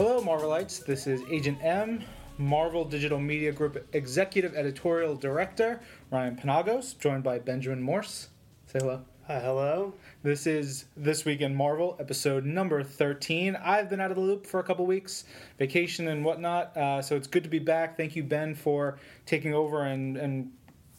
Hello, Marvelites. This is Agent M, Marvel Digital Media Group Executive Editorial Director Ryan Panagos, joined by Benjamin Morse. Say hello. Hi, hello. This is This Week in Marvel, episode number 13. I've been out of the loop for a couple weeks, vacation and whatnot, uh, so it's good to be back. Thank you, Ben, for taking over and, and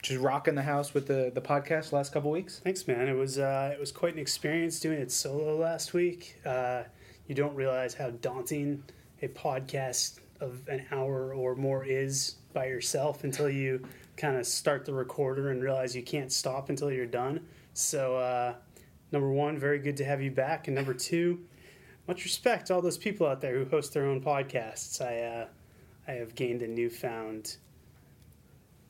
just rocking the house with the, the podcast last couple weeks. Thanks, man. It was uh, it was quite an experience doing it solo last week. Uh, you don't realize how daunting a podcast of an hour or more is by yourself until you kind of start the recorder and realize you can't stop until you're done. So, uh, number one, very good to have you back, and number two, much respect to all those people out there who host their own podcasts. I uh, I have gained a newfound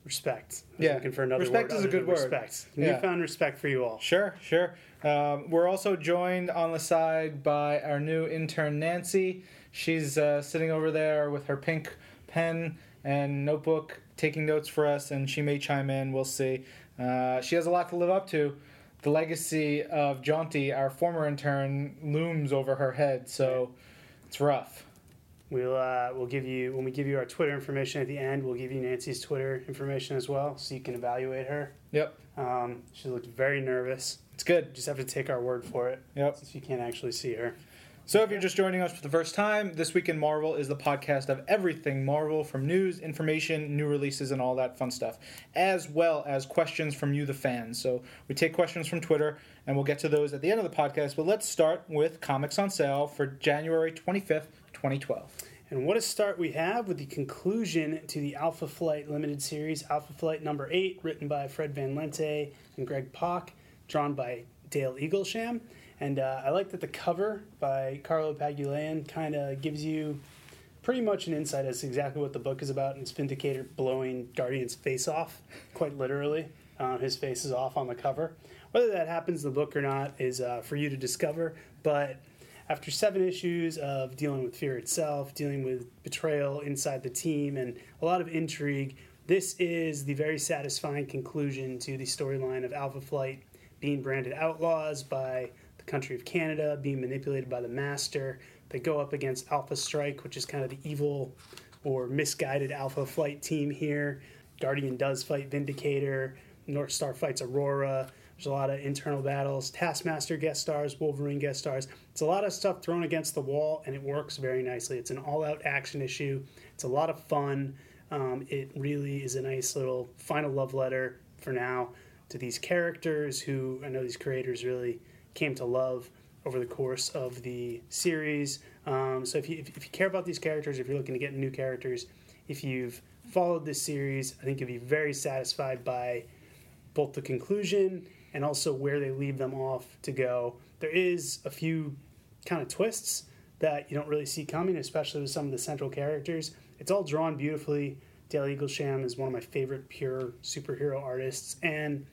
respect. Yeah. looking for another Respect word is a good word. Respect. Yeah. Newfound respect for you all. Sure, sure. Um, we're also joined on the side by our new intern, Nancy. She's uh, sitting over there with her pink pen and notebook taking notes for us, and she may chime in. We'll see. Uh, she has a lot to live up to. The legacy of Jaunty, our former intern, looms over her head, so it's rough. We'll uh, we'll give you when we give you our Twitter information at the end. We'll give you Nancy's Twitter information as well, so you can evaluate her. Yep, Um, she looked very nervous. It's good. Just have to take our word for it, Yep. since you can't actually see her. So, if you're just joining us for the first time, This Week in Marvel is the podcast of everything Marvel from news, information, new releases, and all that fun stuff, as well as questions from you, the fans. So, we take questions from Twitter, and we'll get to those at the end of the podcast. But let's start with comics on sale for January 25th, 2012. And what a start we have with the conclusion to the Alpha Flight limited series, Alpha Flight number eight, written by Fred Van Lente and Greg Pak, drawn by Dale Eaglesham. And uh, I like that the cover by Carlo Pagulayan kind of gives you pretty much an insight as to exactly what the book is about. And it's Vindicator blowing Guardian's face off, quite literally. Uh, his face is off on the cover. Whether that happens in the book or not is uh, for you to discover. But after seven issues of dealing with fear itself, dealing with betrayal inside the team, and a lot of intrigue, this is the very satisfying conclusion to the storyline of Alpha Flight being branded outlaws by the country of Canada, being manipulated by the Master. They go up against Alpha Strike, which is kind of the evil or misguided Alpha Flight team here. Guardian does fight Vindicator. North Star fights Aurora. There's a lot of internal battles. Taskmaster guest stars, Wolverine guest stars. It's a lot of stuff thrown against the wall, and it works very nicely. It's an all out action issue. It's a lot of fun. Um, it really is a nice little final love letter for now to these characters who I know these creators really came to love over the course of the series. Um, so if you, if, if you care about these characters, if you're looking to get new characters, if you've followed this series, I think you'll be very satisfied by both the conclusion and also where they leave them off to go. There is a few kind of twists that you don't really see coming, especially with some of the central characters. It's all drawn beautifully. Dale Eaglesham is one of my favorite pure superhero artists, and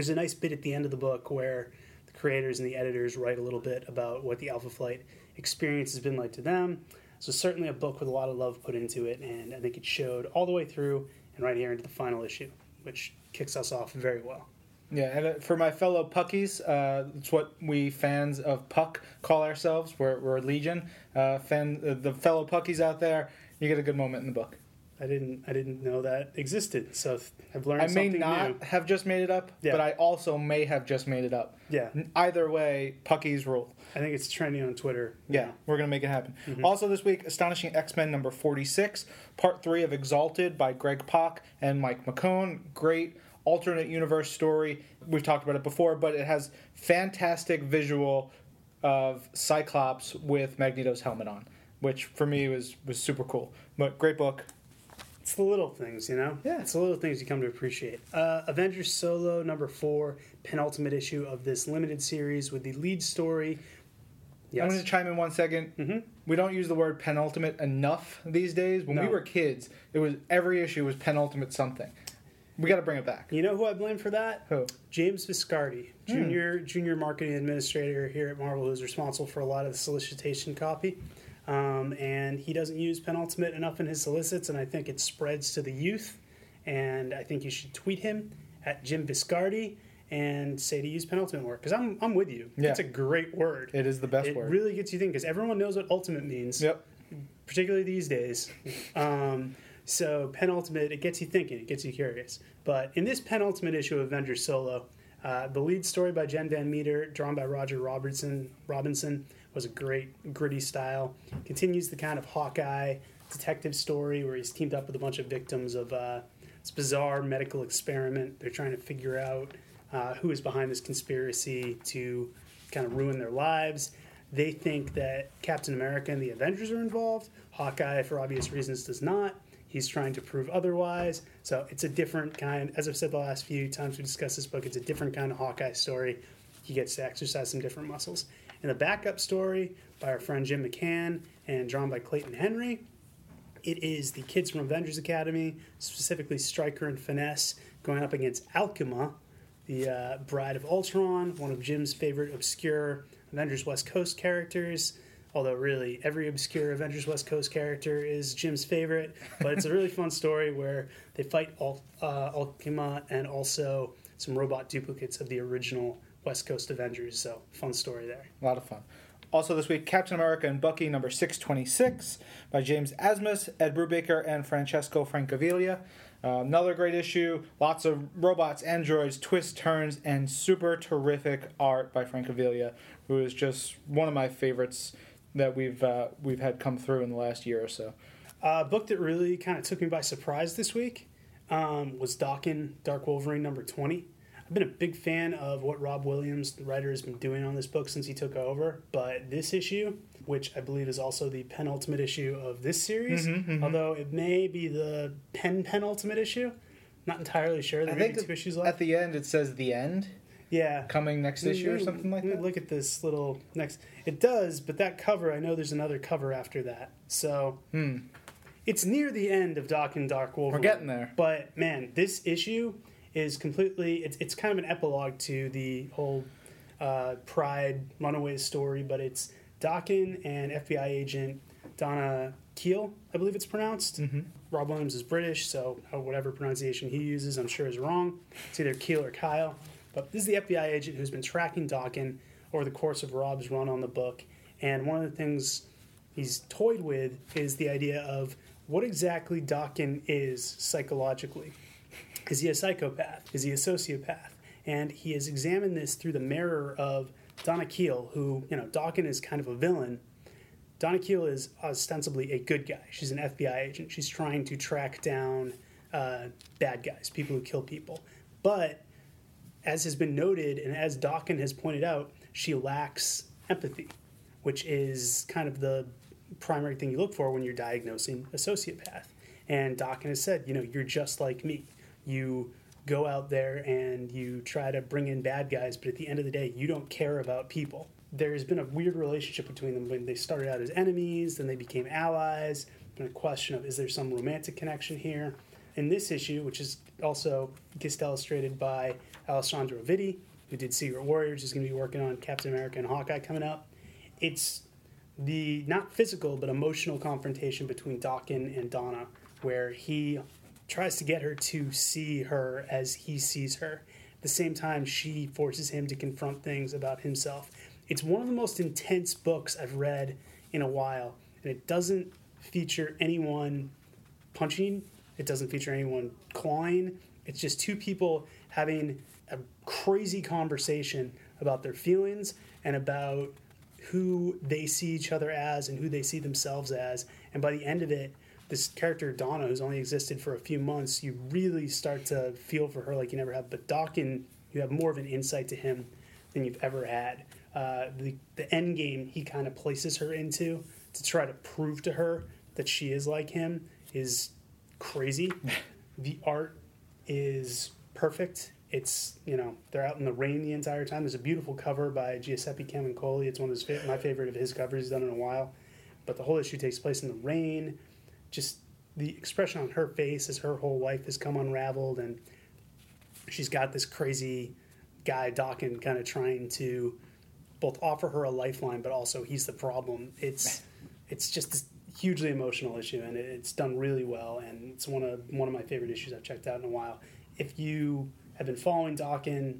there's a nice bit at the end of the book where the creators and the editors write a little bit about what the Alpha Flight experience has been like to them. So certainly a book with a lot of love put into it, and I think it showed all the way through and right here into the final issue, which kicks us off very well. Yeah, and uh, for my fellow Puckies, uh, it's what we fans of Puck call ourselves. We're, we're Legion. Uh, fan, uh, the fellow Puckies out there, you get a good moment in the book. I didn't I didn't know that existed. So I've learned I may not new. have just made it up, Yeah. but I also may have just made it up. Yeah, Either way, Puckies rule. I think it's trending on Twitter. Yeah, we're gonna make it happen. Mm-hmm. Also this week, Astonishing X Men number forty six, part three of Exalted by Greg Pak and Mike McKone. Great alternate universe story. We've talked about it before, but it has fantastic visual of Cyclops with Magneto's helmet on, which for me was was super cool. But great book. It's the little things, you know? Yeah. It's the little things you come to appreciate. Uh, Avengers Solo, number four, penultimate issue of this limited series with the lead story. I'm going to chime in one second. Mhm. We don't use the word penultimate enough these days. When we were kids, it was every issue was penultimate something. We got to bring it back. You know who I blame for that? Who? James Viscardi, Hmm. junior junior marketing administrator here at Marvel, who's responsible for a lot of the solicitation copy. Um, and he doesn't use penultimate enough in his solicits, and I think it spreads to the youth. And I think you should tweet him at Jim Viscardi and say to use penultimate more because I'm, I'm with you. Yeah. It's a great word. It is the best it word. It really gets you thinking because everyone knows what ultimate means. Yep. particularly these days. Um, so penultimate, it gets you thinking, it gets you curious. But in this penultimate issue of Avengers Solo, uh, the lead story by Jen Van Meter, drawn by Roger Robertson, Robinson, was a great gritty style. Continues the kind of Hawkeye detective story where he's teamed up with a bunch of victims of uh, this bizarre medical experiment. They're trying to figure out uh, who is behind this conspiracy to kind of ruin their lives. They think that Captain America and the Avengers are involved. Hawkeye, for obvious reasons, does not. He's trying to prove otherwise. So it's a different kind. As I've said the last few times we discussed this book, it's a different kind of Hawkeye story. He gets to exercise some different muscles. In the backup story by our friend Jim McCann and drawn by Clayton Henry, it is the kids from Avengers Academy, specifically Striker and Finesse, going up against Alkhema, the uh, Bride of Ultron, one of Jim's favorite obscure Avengers West Coast characters. Although, really, every obscure Avengers West Coast character is Jim's favorite. But it's a really fun story where they fight Al- uh, Alkhema and also some robot duplicates of the original West Coast Avengers. So, fun story there. A lot of fun. Also this week, Captain America and Bucky number 626 by James Asmus, Ed Brubaker, and Francesco Francavilla. Uh, another great issue. Lots of robots, androids, twists, turns, and super terrific art by Francavilla, who is just one of my favorites that we've uh, we've had come through in the last year or so. A book that really kind of took me by surprise this week um, was Daken Dark Wolverine number 20. I've been a big fan of what Rob Williams, the writer, has been doing on this book since he took over. But this issue, which I believe is also the penultimate issue of this series, Mm-hmm, although it may be the pen penultimate issue, not entirely sure. There I think two issues left. at the end it says the end yeah, coming next issue or something like that. Look at this little next. It does, but that cover, I know there's another cover after that. So Hmm. it's near the end of Daken Dark Wolverine. We're getting there. But man, this issue is completely. It's it's kind of an epilogue to the whole uh, Pride Runaways story, but it's Daken and FBI agent Donna Kiel, I believe it's pronounced. Mm-hmm. Rob Williams is British, so uh, whatever pronunciation he uses, I'm sure is wrong. It's either Keel or Kyle. But this is the FBI agent who's been tracking Daken over the course of Rob's run on the book. And one of the things he's toyed with is the idea of what exactly Daken is psychologically. Is he a psychopath? Is he a sociopath? And he has examined this through the mirror of Donna Kiel, who, you know, Daken is kind of a villain. Donna Kiel is ostensibly a good guy. She's an FBI agent. She's trying to track down uh, bad guys, people who kill people. But as has been noted, and as Daken has pointed out, she lacks empathy, which is kind of the primary thing you look for when you're diagnosing a sociopath. And Daken has said, you know, you're just like me. You go out there and you try to bring in bad guys, but at the end of the day, you don't care about people. There's been a weird relationship between them when they started out as enemies, then they became allies. Been a question of is there some romantic connection here? In this issue, which is also guest illustrated by Alessandro Vitti, who did Secret Warriors, is going to be working on Captain America and Hawkeye coming up. It's the not physical but emotional confrontation between Daken and Donna, where he tries to get her to see her as he sees her. At the same time, she forces him to confront things about himself. It's one of the most intense books I've read in a while, and it doesn't feature anyone punching, it doesn't feature anyone clawing. It's just two people having a crazy conversation about their feelings and about who they see each other as and who they see themselves as. And by the end of it, this character Donna, who's only existed for a few months, you really start to feel for her like you never have. But Daken, you have more of an insight to him than you've ever had. Uh, the the end game he kind of places her into to try to prove to her that she is like him is crazy. the art is perfect. It's you know they're out in the rain the entire time. There's a beautiful cover by Giuseppe Camuncoli. It's one of his my favorite of his covers he's done in a while. But the whole issue takes place in the rain. Just the expression on her face as her whole life has come unraveled, and she's got this crazy guy Daken kind of trying to both offer her a lifeline, but also he's the problem. It's it's just this hugely emotional issue, and it's done really well, and it's one of one of my favorite issues I've checked out in a while. If you have been following Daken,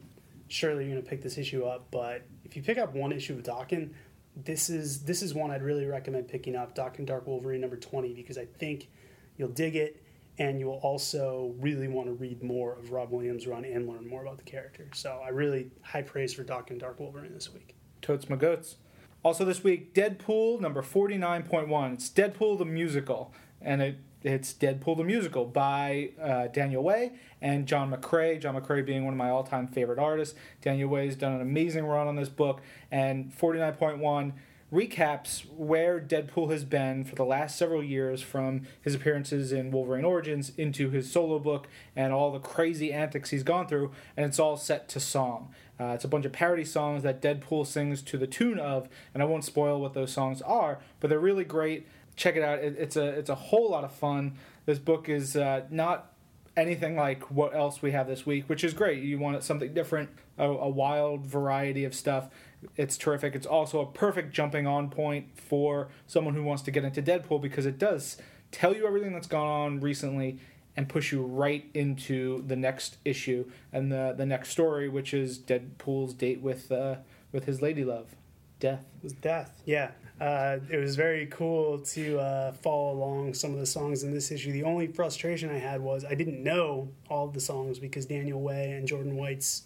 surely you're going to pick this issue up. But if you pick up one issue of Daken, this is this is one I'd really recommend picking up, Daken Dark Wolverine number twenty, because I think you'll dig it, and you will also really want to read more of Rob Williams' run and learn more about the character. So I really high praise for Daken Dark Wolverine this week. Totes my goats. Also this week, Deadpool number forty nine point one. It's Deadpool the musical, and it it's Deadpool the musical by uh, Daniel Way and John McCrea. John McCrea being one of my all time favorite artists. Daniel Way has done an amazing run on this book, and forty nine point one recaps where Deadpool has been for the last several years from his appearances in Wolverine Origins into his solo book and all the crazy antics he's gone through, and it's all set to song. Uh, it's a bunch of parody songs that Deadpool sings to the tune of, and I won't spoil what those songs are, but they're really great. Check it out. It, it's a it's a whole lot of fun. This book is uh, not anything like what else we have this week, which is great. You want something different, a, a wild variety of stuff. It's terrific. It's also a perfect jumping on point for someone who wants to get into Deadpool because it does tell you everything that's gone on recently and push you right into the next issue and the the next story, which is Deadpool's date with uh, with his lady love, Death. It was Death, yeah. Uh, it was very cool to uh, follow along some of the songs in this issue. The only frustration I had was I didn't know all of the songs because Daniel Way and Jordan White's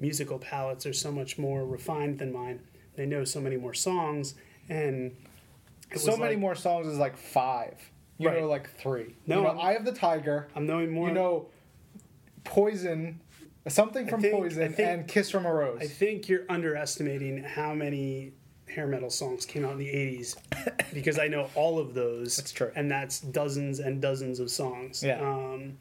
musical palettes are so much more refined than mine. They know so many more songs, and so many like, more songs is like five. You Right. know, like three. No, you know, I'm- Eye of the Tiger. I'm knowing more. You know, Poison, something from think- Poison, think- and Kiss from a Rose. I think you're underestimating how many hair metal songs came out in the 80s because I know all of those. That's true. And that's dozens and dozens of songs. Yeah. Um,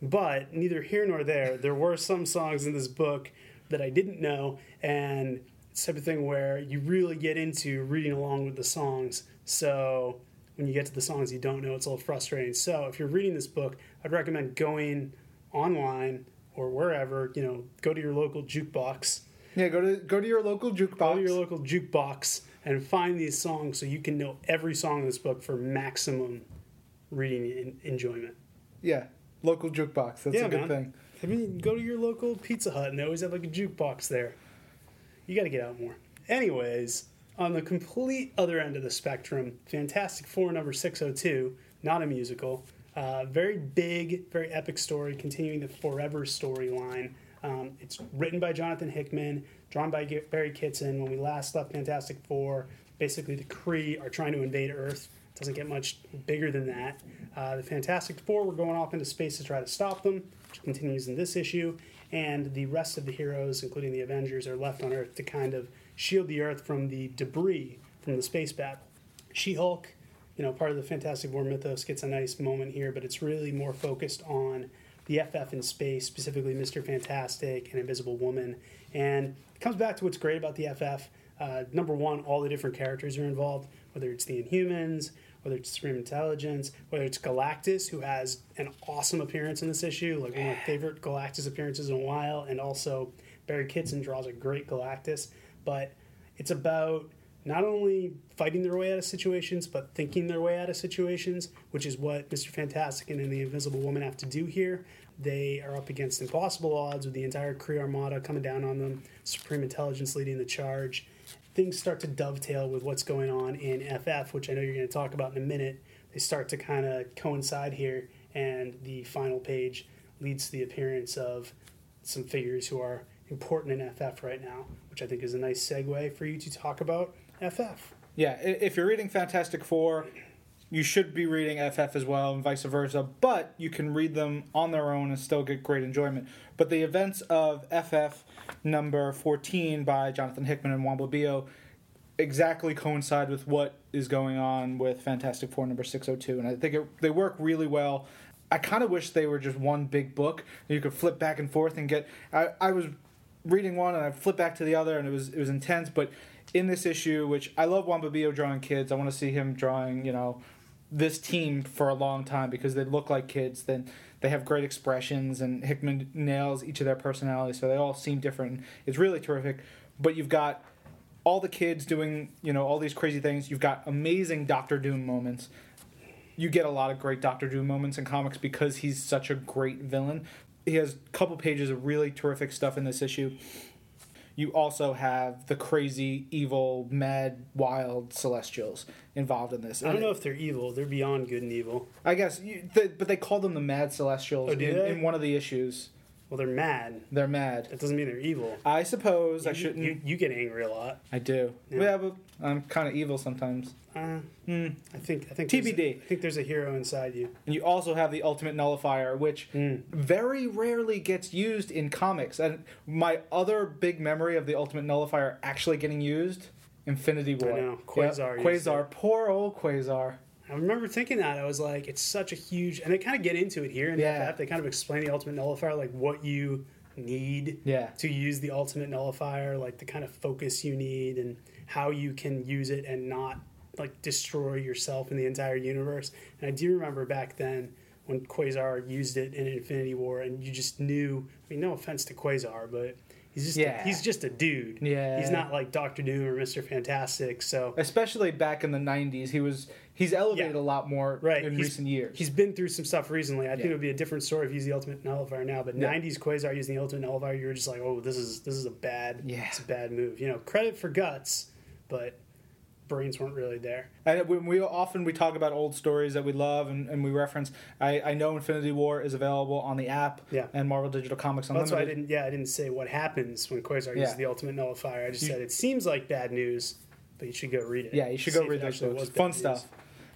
but neither here nor there, there were some songs in this book that I didn't know. And it's the type of thing where you really get into reading along with the songs. So when you get to the songs you don't know, it's a little frustrating. So if you're reading this book, I'd recommend going online or wherever, you know, go to your local jukebox yeah, go to go to your local jukebox. Go to your local jukebox and find these songs so you can know every song in this book for maximum reading and enjoyment. yeah, local jukebox. That's Yeah, a good man. thing. I mean, go to your local Pizza Hut and they always have like a jukebox there. You got to get out more. Anyways, on the complete other end of the spectrum, Fantastic Four number 602, not a musical. Uh, very big, very epic story, continuing the Forever storyline. Um, it's written by Jonathan Hickman, drawn by Barry Kitson. When we last left Fantastic Four, basically the Kree are trying to invade Earth. It Doesn't get much bigger than that. Uh, the Fantastic Four were going off into space to try to stop them, which continues in this issue. And the rest of the heroes, including the Avengers, are left on Earth to kind of shield the Earth from the debris from the space battle. She Hulk, you know, part of the Fantastic Four mythos, gets a nice moment here, but it's really more focused on the FF in space, specifically Mr. Fantastic and Invisible Woman. And it comes back to what's great about the FF. Uh, number one, all the different characters are involved, whether it's the Inhumans, whether it's Supreme Intelligence, whether it's Galactus, who has an awesome appearance in this issue, like one of my favorite Galactus appearances in a while, and also Barry Kitson draws a great Galactus. But it's about not only fighting their way out of situations, but thinking their way out of situations, which is what Mr. Fantastic and the Invisible Woman have to do here. They are up against impossible odds with the entire Kree Armada coming down on them, Supreme Intelligence leading the charge. Things start to dovetail with what's going on in FF, which I know you're going to talk about in a minute. They start to kind of coincide here, and the final page leads to the appearance of some figures who are important in FF right now, which I think is a nice segue for you to talk about FF. Yeah, if you're reading Fantastic Four, you should be reading FF as well, and vice versa. But you can read them on their own and still get great enjoyment. But the events of FF number 14 by Jonathan Hickman and Juan Bobillo exactly coincide with what is going on with Fantastic Four number 602, and I think it, they work really well. I kind of wish they were just one big book. You could flip back and forth and get. I, I was reading one and I flipped back to the other, and it was it was intense. But in this issue, which I love Juan Bobillo drawing kids, I want to see him drawing, you know, this team for a long time because they look like kids. Then they have great expressions, and Hickman nails each of their personalities, so they all seem different. It's really terrific. But you've got all the kids doing, you know, all these crazy things. You've got amazing Doctor Doom moments. You get a lot of great Doctor Doom moments in comics because he's such a great villain. He has a couple pages of really terrific stuff in this issue. You also have the crazy, evil, mad, wild Celestials involved in this. I don't know if they're evil. They're beyond good and evil. I guess, you, the, but they call them the Mad Celestials Oh, in, in one of the issues. Well, they're mad. They're mad. That doesn't mean they're evil. I suppose I You- shouldn't. You, you get angry a lot. I do. Yeah. Yeah, but I'm kind of evil sometimes. Uh, Hmm. I think. I think. there's a- TBD. I think there's a hero inside you. And you also have the Ultimate Nullifier, which Mm. very rarely gets used in comics. And my other big memory of the Ultimate Nullifier actually getting used, Infinity War. I know. Quasar Yep. Quasar. Poor old Quasar. I remember thinking that I was like, it's such a huge, and they kind of get into it here in Yeah. FF. They kind of explain the ultimate nullifier, like what you need Yeah. to use the ultimate nullifier, like the kind of focus you need, and how you can use it and not like destroy yourself in the entire universe. And I do remember back then when Quasar used it in Infinity War, and you just knew. I mean, no offense to Quasar, but he's just Yeah. a, he's just a dude. Yeah. he's not like Doctor Doom or Mister Fantastic. So Especially back in the 90s, he was he's elevated Yeah. a lot more Right. in He's- recent years. He's been through some stuff recently. I think it would be a different story if he's the ultimate nullifier now. But Yeah. '90s Quasar using the ultimate nullifier, you were just like, "Oh, this is this is a bad, Yeah. it's a bad move." You know, credit for guts, but brains weren't really there. And when we often we talk about old stories that we love and, and we reference, I, I know Infinity War is available on the app Yeah. and Marvel Digital Comics That's why I didn't. Yeah, I didn't say what happens when Quasar Yeah. uses the ultimate nullifier. I just You- said it seems like bad news, but you should go read it. Yeah, you should go read those books. Fun stuff.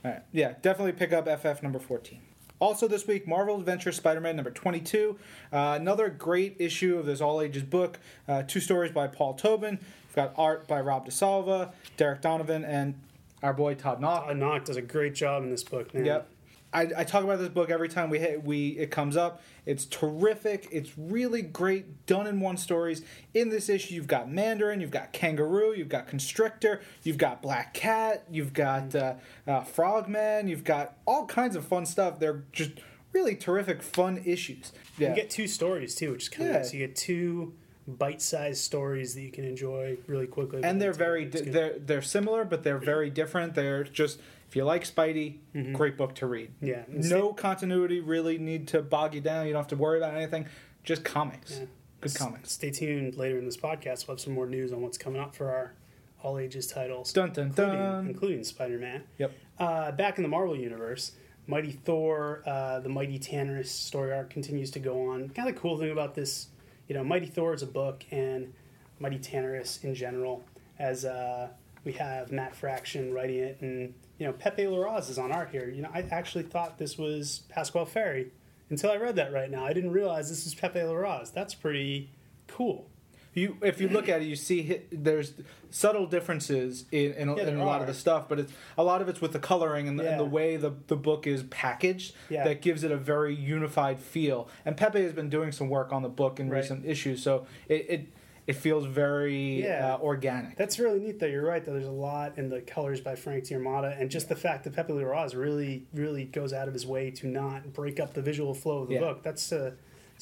All right. Yeah, definitely pick up FF number 14. Also this week, Marvel Adventure Spider-Man number 22. Uh, another great issue of this all-ages book. Uh, two stories by Paul Tobin. We've got art by Rob DeSalva, Derec Donovan, and our boy Todd Nauck. Todd Nauck does a great job in this book, man. Yep. I, I talk about this book every time we hit we it comes up. It's terrific. It's really great, done in one stories. In this issue, you've got Mandarin, you've got Kangaroo, you've got Constrictor, you've got Black Cat, you've got uh, uh, Frogman, you've got all kinds of fun stuff. They're just really terrific, fun issues. Yeah, You get two stories too, which is kind Yeah. of nice. You get two bite-sized stories that you can enjoy really quickly. and they're very di- they're they're similar, but they're very different. They're just if you like Spidey, Mm-hmm. great book to read. yeah. No continuity really need to bog you down. You don't have to worry about anything. Just comics. Yeah. Good S- comics. Stay tuned later in this podcast. We'll have some more news on what's coming up for our all ages titles, Dun dun including, dun. including Spider Man. Yep. Uh, back in the Marvel Universe, Mighty Thor, uh, the Mighty Tanarus story arc continues to go on. Kind of the cool thing about this, you know, Mighty Thor is a book, and Mighty Tanarus in general, as uh, we have Matt Fraction writing it, and you know, Pepe Larraz is on art here. You know, I actually thought this was Pasqual Ferry until I read that right now. I didn't realize this is Pepe Larraz. That's pretty cool. You, if you look at it, you see hi- there's subtle differences in, in, a- Yeah, in a lot of the stuff, but it's a lot of it's with the coloring and the, and the way the, the book is packaged Yeah. that gives it a very unified feel. And Pepe has been doing some work on the book in Right. recent issues, so it it, it feels very Yeah. uh, organic. That's really neat, though. You're right, though. There's a lot in the colors by Frank D'Armata, and just the fact that Pepe Larraz really, really goes out of his way to not break up the visual flow of the Yeah. book. That's a,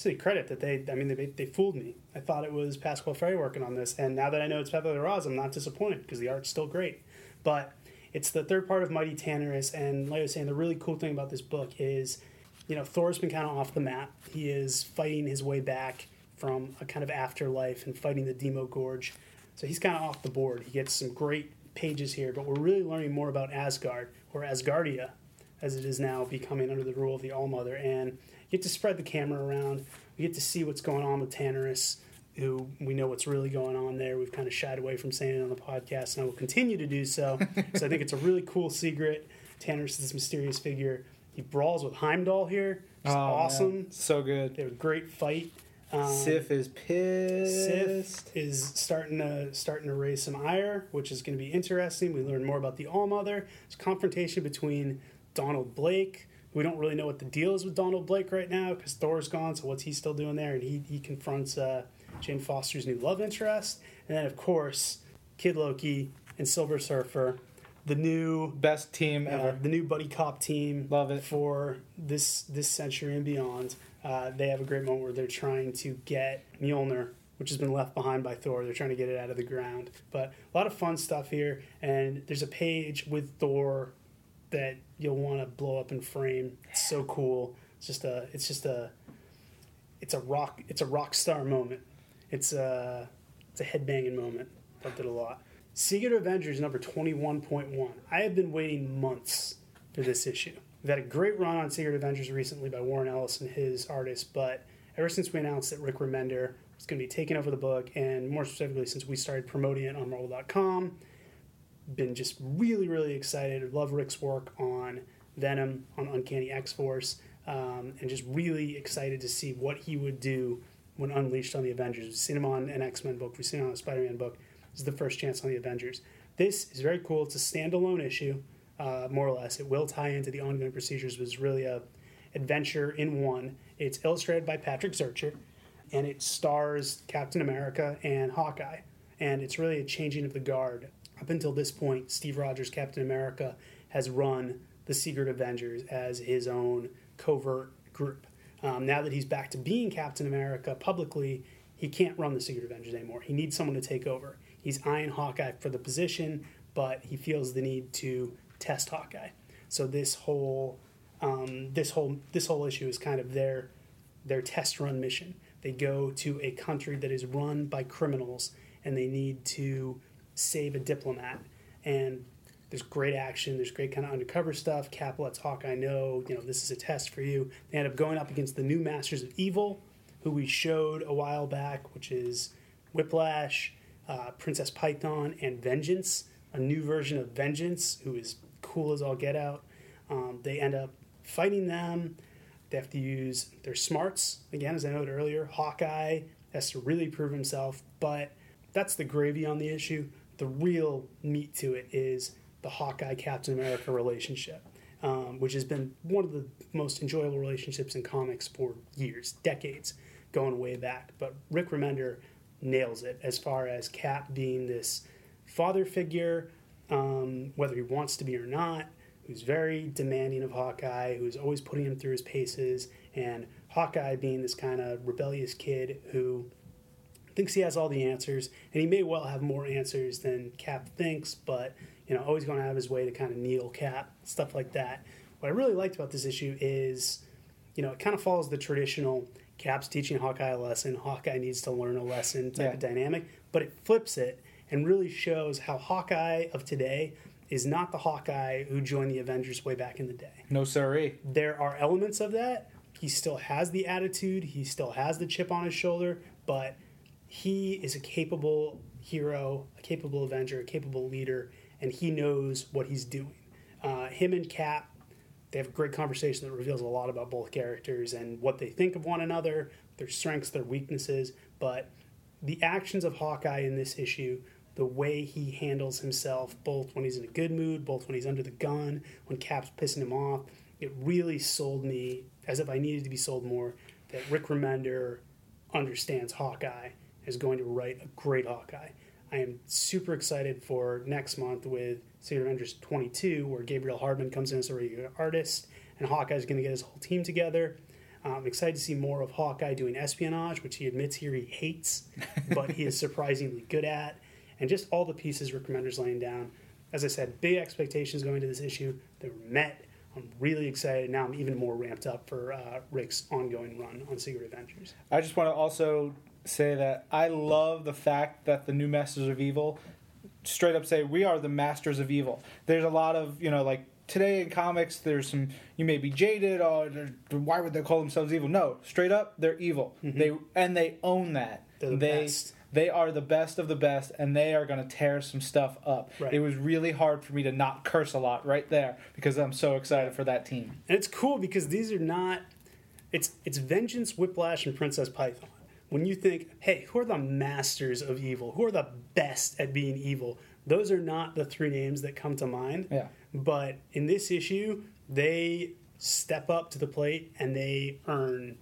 a credit that they. I mean, they, they fooled me. I thought it was Pasqual Ferry working on this, and now that I know it's Pepe Larraz, I'm not disappointed because the art's still great. But it's the third part of Mighty Tanarus, and like I was saying, the really cool thing about this book is, you know, Thor's been kind of off the map. He is fighting his way back from a kind of afterlife and fighting the Demogorge. So he's kind of off the board. He gets some great pages here, but we're really learning more about Asgard, or Asgardia, as it is now becoming under the rule of the Allmother. And you get to spread the camera around. We get to see what's going on with Tanarus, who we know what's really going on there. We've kind of shied away from saying it on the podcast, and I will continue to do so. so I think it's a really cool secret. Tanarus is this mysterious figure. He brawls with Heimdall here. It's Oh, man. awesome. so good. They have a great fight. Um, Sif is pissed. Sif is starting to starting to raise some ire, which is going to be interesting. We learn more about the All Allmother. There's confrontation between Donald Blake. We don't really know what the deal is with Donald Blake right now because Thor's gone. So what's he still doing there? And he he confronts uh, Jane Foster's new love interest, and then of course Kid Loki and Silver Surfer, the new Best team uh, ever. the new buddy cop team Love it. for this this century and beyond. Uh, they have a great moment where they're trying to get Mjolnir, which has been left behind by Thor. They're trying to get it out of the ground. But a lot of fun stuff here, and there's a page with Thor that you'll want to blow up and frame. It's so cool. It's just a it's just a it's a rock it's a rock star moment. It's a It's a headbanging moment. Loved it a lot. Secret Avengers number 21.1. I have been waiting months for this issue. We've had a great run on Secret Avengers recently by Warren Ellis and his artists, but ever since we announced that Rick Remender was going to be taking over the book, and more specifically since we started promoting it on Marvel.com, been just really, really excited. Love Rick's work on Venom, on Uncanny X Force, um, and just really excited to see what he would do when unleashed on the Avengers. We've seen him on an X Men book, we've seen him on a Spider Man book This is the first chance on the Avengers. This is very cool. It's a standalone issue, uh, more or less. It will tie into the ongoing procedures, it's really a adventure in one. It's illustrated by Patrick Zircher, and it stars Captain America and Hawkeye. And it's really a changing of the guard. Up until this point, Steve Rogers, Captain America, has run the Secret Avengers as his own covert group. Um, now that he's back to being Captain America publicly, he can't run the Secret Avengers anymore. He needs someone to take over. He's eyeing Hawkeye for the position, but he feels the need to test Hawkeye. So this whole um, this whole this whole issue is kind of their their test run mission. They go to a country that is run by criminals, and they need to save a diplomat. And there's great action. There's great kind of undercover stuff. Cap lets Hawkeye know, you know, this is a test for you. They end up going up against the new Masters of Evil, who we showed a while back, which is Whiplash, uh, Princess Python, and Vengeance, a new version of Vengeance, who is cool as all get out. Um, they end up fighting them. They have to use their smarts. Again, as I noted earlier, Hawkeye has to really prove himself, but that's the gravy on the issue. The real meat to it is the Hawkeye Captain America relationship, um, which has been one of the most enjoyable relationships in comics for years, decades, going way back. But Rick Remender nails it as far as Cap being this father figure, um, whether he wants to be or not, who's very demanding of Hawkeye, who's always putting him through his paces, and Hawkeye being this kind of rebellious kid who thinks he has all the answers, and he may well have more answers than Cap thinks, but you know, always going to have his way to kind of needle Cap, stuff like that. What I really liked about this issue is, you know, it kind of follows the traditional Cap's teaching Hawkeye a lesson, Hawkeye needs to learn a lesson type yeah. of dynamic, but it flips it and really shows how Hawkeye of today is not the Hawkeye who joined the Avengers way back in the day. No siree. There are elements of that. He still has the attitude, he still has the chip on his shoulder, but he is a capable hero, a capable Avenger, a capable leader, and he knows what he's doing. Uh, him and Cap they have a great conversation that reveals a lot about both characters and what they think of one another, their strengths, their weaknesses. But the actions of Hawkeye in this issue, the way he handles himself, both when he's in a good mood, both when he's under the gun, when Cap's pissing him off, it really sold me, as if I needed to be sold more, that Rick Remender understands Hawkeye, is going to write a great Hawkeye. I am super excited for next month with Secret Avengers 22, where Gabriel Hardman comes in as a regular artist, and Hawkeye is going to get his whole team together. Uh, I'm excited to see more of Hawkeye doing espionage, which he admits here he hates, but he is surprisingly good at, and just all the pieces Rick Remender's laying down. As I said, big expectations going into this issue. They were met. I'm really excited. Now I'm even more ramped up for uh, Rick's ongoing run on Secret Avengers. I just want to also say that I love the fact that the new Masters of Evil straight up say we are the masters of evil. There's a lot of you know like today in comics there's some you may be jaded or why would they call themselves evil? No, straight up they're evil. Mm-hmm. They and they own that. They're the they, best. They are the best of the best, and they are going to tear some stuff up. Right. It was really hard for me to not curse a lot right there because I'm so excited for that team. And it's cool because these are not. It's it's Vengeance, Whiplash, and Princess Python when you think, hey, who are the masters of evil? Who are the best at being evil? Those are not the three names that come to mind. Yeah. But in this issue, they step up to the plate and they earn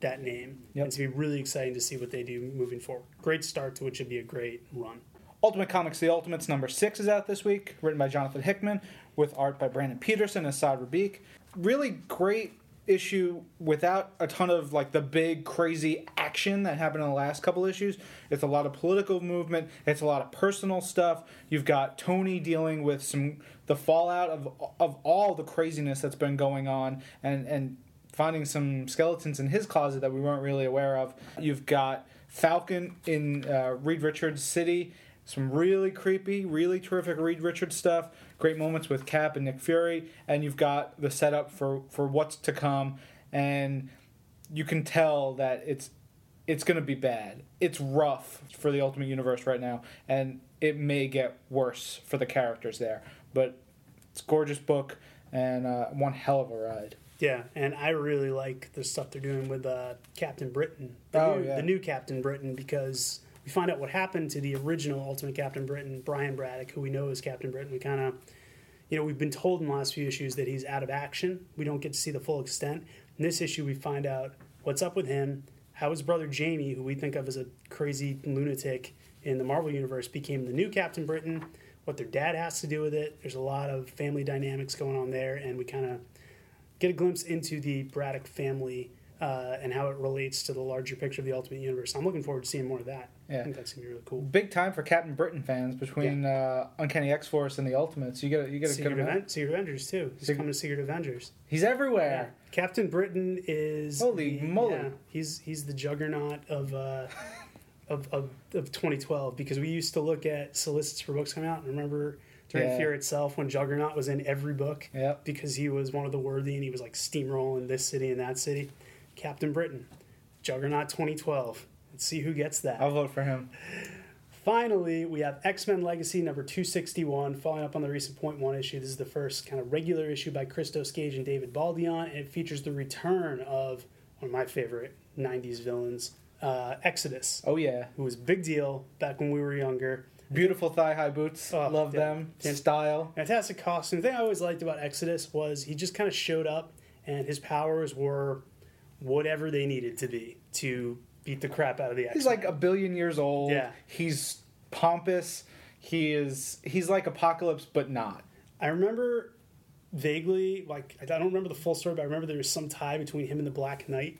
that name. Yep. It's going to be really exciting to see what they do moving forward. Great start to what should be a great run. Ultimate Comics The Ultimates number six is out this week, written by Jonathan Hickman, with art by Brandon Peterson and Esad Ribic. Really great issue without a ton of like the big crazy action that happened in the last couple issues. It's a lot of political movement. It's a lot of personal stuff. You've got Tony dealing with some the fallout of of all the craziness that's been going on and and finding some skeletons in his closet that we weren't really aware of. You've got Falcon in uh, Reed Richards' city. Some really creepy, really terrific Reed Richards stuff. Great moments with Cap and Nick Fury, and you've got the setup for for what's to come, and you can tell that it's it's going to be bad. It's rough for the Ultimate Universe right now, and it may get worse for the characters there. But it's a gorgeous book and uh, one hell of a ride. Yeah, and I really like the stuff they're doing with uh, Captain Britain, the, Oh, new, yeah. the new Captain Britain, because we find out what happened to the original Ultimate Captain Britain, Brian Braddock, who we know is Captain Britain. We kind of, you know, we've been told in the last few issues that he's out of action. We don't get to see the full extent. In this issue, we find out what's up with him, how his brother Jamie, who we think of as a crazy lunatic in the Marvel Universe, became the new Captain Britain, what their dad has to do with it. There's a lot of family dynamics going on there, and we kind of get a glimpse into the Braddock family uh, and how it relates to the larger picture of the Ultimate Universe. I'm looking forward to seeing more of that. Yeah. I think that's gonna be really cool. Big time for Captain Britain fans between uh, Uncanny X Force and the Ultimates. You get a, you get a good Secret, amount. Aven- Secret Avengers too. He's Sig- coming to Secret Avengers. He's Yeah. everywhere. Captain Britain is Holy the- moly. yeah, he's he's the juggernaut of. Uh, of, of, of 2012 because we used to look at solicits for books coming out and remember during Yeah. Fear itself when Juggernaut was in every book Yep. because he was one of the worthy and he was like steamrolling this city and that city. Captain Britain, Juggernaut 2012. Let's see who gets that. I'll vote for him. Finally, we have X Men Legacy number 261, following up on the recent Point One issue. This is the first kind of regular issue by Christos Gage and David Baldeon, and it features the return of one of my favorite 90s villains, uh, Exodus, Oh yeah, who was a big deal back when we were younger. beautiful thigh high boots. Oh, Love yeah. them. Fan- Style. Fantastic costume. The thing I always liked about Exodus was he just kind of showed up, and his powers were whatever they needed to be to beat the crap out of the X He's like a billion years old. Yeah. He's pompous. He is. He's like Apocalypse, but not. I remember vaguely, like I don't remember the full story, but I remember there was some tie between him and the Black Knight,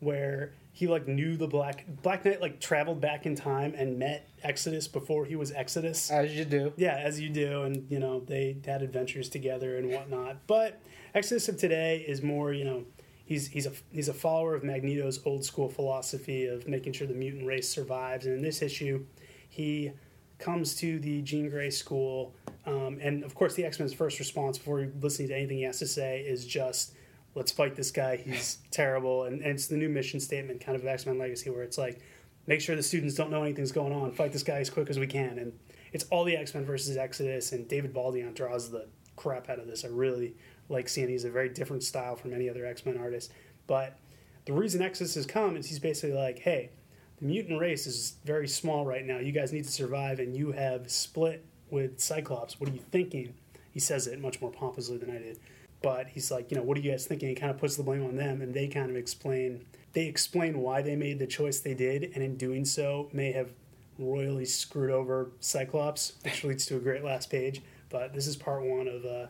where he like knew the Black Black Knight like traveled back in time and met Exodus before he was Exodus. As you do. Yeah, as you do, and you know they had adventures together and whatnot. But Exodus of today is more, you know, he's he's a he's a follower of Magneto's old school philosophy of making sure the mutant race survives. And in this issue, he comes to the Jean Grey school, um, and of course, the X Men's first response before listening to anything he has to say is just. Let's fight this guy. He's terrible, and, and it's the new mission statement, kind of X Men Legacy, where it's like, make sure the students don't know anything's going on. Fight this guy as quick as we can, and it's all the X Men versus Exodus, and David Baldeon draws the crap out of this. I really like seeing he's a very different style from any other X Men artist. But the reason Exodus has come is he's basically like, hey, the mutant race is very small right now. You guys need to survive, and you have split with Cyclops. What are you thinking? He says it much more pompously than I did. But he's like, you know, what are you guys thinking? He kind of puts the blame on them, and they kind of explain. They explain why they made the choice they did, and in doing so, may have royally screwed over Cyclops, which leads to a great last page. But this is part one of uh,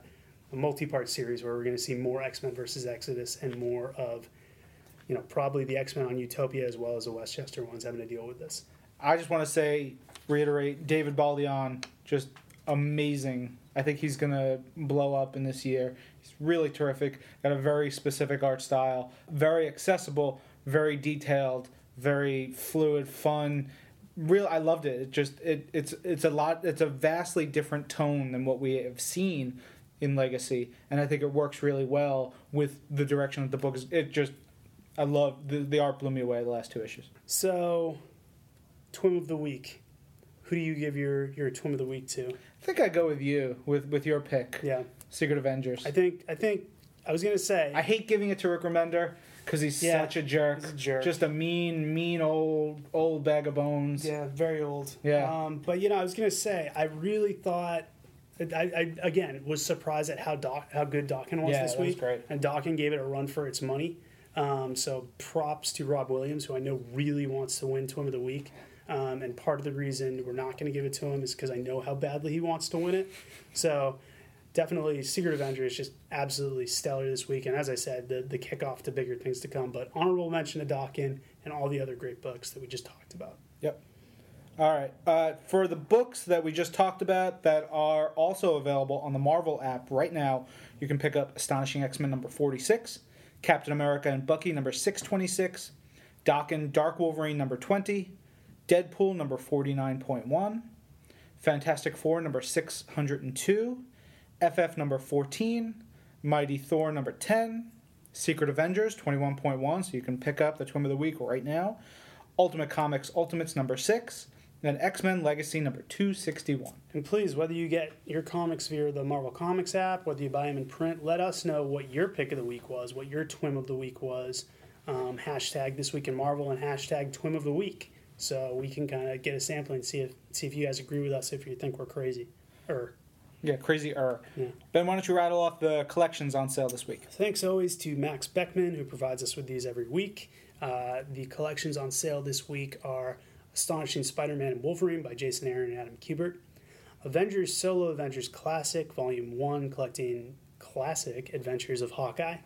a multi-part series where we're going to see more X-Men versus Exodus and more of, you know, probably the X-Men on Utopia as well as the Westchester ones having to deal with this. I just want to say, reiterate, David Baldeon, just amazing. I think he's gonna blow up in this year. He's really terrific. Got a very specific art style, very accessible, very detailed, very fluid, fun. Real, I loved it. It just it it's it's a lot. It's a vastly different tone than what we have seen in Legacy, and I think it works really well with the direction that the book is. It just, I love the the art blew me away the last two issues. So, TWiM of the Week. Who do you give your, your Twim of the Week to? I think I go with you with with your pick, Yeah, Secret Avengers. I think I think I was gonna say I hate giving it to Rick Remender because he's Yeah, such a jerk. a jerk. Just a mean, mean old old bag of bones. Yeah, very old. Yeah. Um, but you know, I was gonna say, I really thought, I, I again was surprised at how Doc, how good Dawkins was Yeah, this that was week, great. and Dawkins gave it a run for its money. Um, so props to Rob Williams, who I know really wants to win TWiM of the Week. Um, and part of the reason we're not going to give it to him is because I know how badly he wants to win it. So definitely, Secret Avenger is just absolutely stellar this week. And as I said, the, the kickoff to bigger things to come. But honorable mention to Dawkins and all the other great books that we just talked about. Yep. All right. Uh, for the books that we just talked about that are also available on the Marvel app right now, you can pick up Astonishing X Men number 46, Captain America and Bucky number 626, Daken Dark Wolverine number 20, Deadpool number 49.1, Fantastic Four number 602, FF number 14, Mighty Thor number 10, Secret Avengers 21.1, so you can pick up the TWiM of the Week right now, Ultimate Comics Ultimates number 6, and X Men Legacy number 261. And please, whether you get your comics via the Marvel Comics app, whether you buy them in print, let us know what your pick of the week was, what your TWiM of the week was. Um, hashtag this week in Marvel and hashtag TWiM of the week, so we can kind of get a sampling and see if see if you guys agree with us if you think we're crazy. Or Yeah, crazy er. Yeah. Ben, why don't you rattle off the collections on sale this week? Thanks always to Max Beckman, who provides us with these every week. Uh, the collections on sale this week are Astonishing Spider Man and Wolverine by Jason Aaron and Adam Kubert, Avengers Solo Avengers Classic, Volume 1, collecting classic adventures of Hawkeye.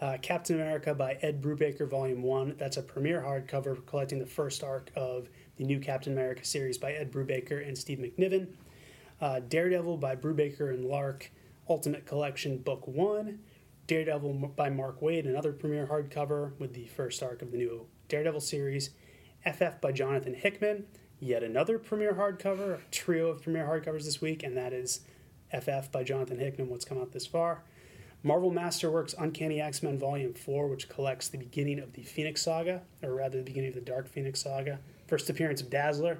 Uh, Captain America by Ed Brubaker, Volume 1. That's a premiere hardcover collecting the first arc of the new Captain America series by Ed Brubaker and Steve McNiven. Uh, Daredevil by Brubaker and Lark, Ultimate Collection Book 1. Daredevil by Mark Waid, another premiere hardcover with the first arc of the new Daredevil series. FF by Jonathan Hickman, yet another premiere hardcover, a trio of premiere hardcovers this week, and that is FF by Jonathan Hickman, what's come out this far. Marvel Masterworks Uncanny X Men Volume 4, which collects the beginning of the Phoenix Saga, or rather the beginning of the Dark Phoenix Saga. First appearance of Dazzler.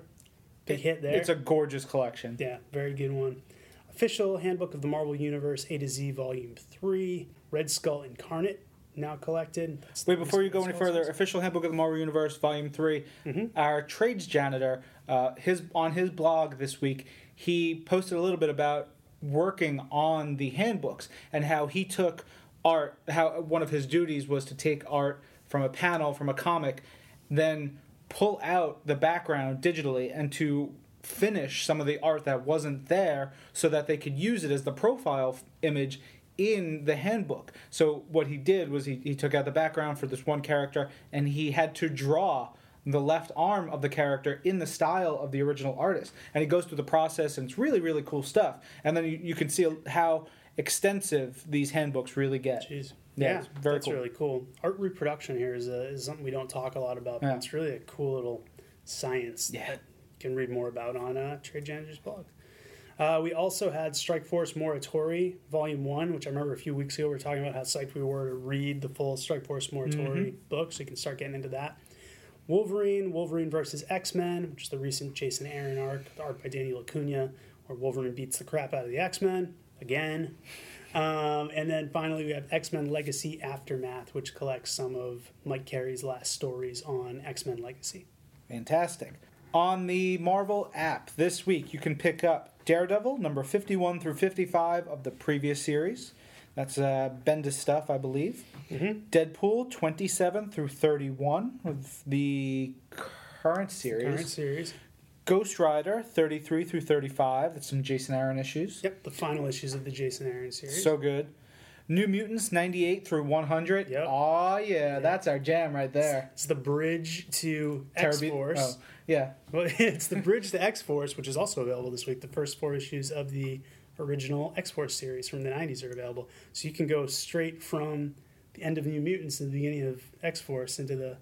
Big hit there. It's a gorgeous collection. Yeah, very good one. Official Handbook of the Marvel Universe A to Z Volume 3, Red Skull Incarnate, now collected. That's Wait, before you go any further, official handbook of the Marvel Universe, Volume 3 Mm-hmm. Our trades janitor, uh, his on his blog this week, he posted a little bit about working on the handbooks and how he took art. How one of his duties was to take art from a panel from a comic, then pull out the background digitally and to finish some of the art that wasn't there so that they could use it as the profile image in the handbook. So what he did was he, he took out the background for this one character and he had to draw the left arm of the character in the style of the original artist. And he goes through the process and it's really, really cool stuff. And then you, you can see how extensive these handbooks really get. Jeez. Yeah, Yeah, it's very that's cool. really cool. Art reproduction here is, a, is something we don't talk a lot about, but Yeah. it's really a cool little science Yeah. that you can read more about on uh, Trade Janitor's blog. Uh, we also had Strike Force Morituri Volume 1, which I remember a few weeks ago we were talking about how psyched we were to read the full Strike Force Morituri Mm-hmm. book, so you can start getting into that. Wolverine, Wolverine versus X Men, which is the recent Jason Aaron arc, the art by Daniel Acuna, where Wolverine beats the crap out of the X Men again. Um, and then finally, we have X Men Legacy Aftermath, which collects some of Mike Carey's last stories on X Men Legacy. Fantastic. On the Marvel app this week, you can pick up Daredevil number 51 through 55 of the previous series. That's uh, Bendis stuff, I believe. Mm-hmm. Deadpool 27 through 31 of the current series. Current series. Ghost Rider 33 through 35. That's some Jason Aaron issues. Yep, the final issues of the Jason Aaron series. So good. New Mutants 98 through 100. Yep. Oh, yeah, that's our jam right there. it's the bridge to X Force. Oh, yeah. Well, it's the bridge to X Force, which is also available this week. The first four issues of the original X Force series from the 90s are available. So you can go straight from the end of New Mutants to the beginning of X Force into the,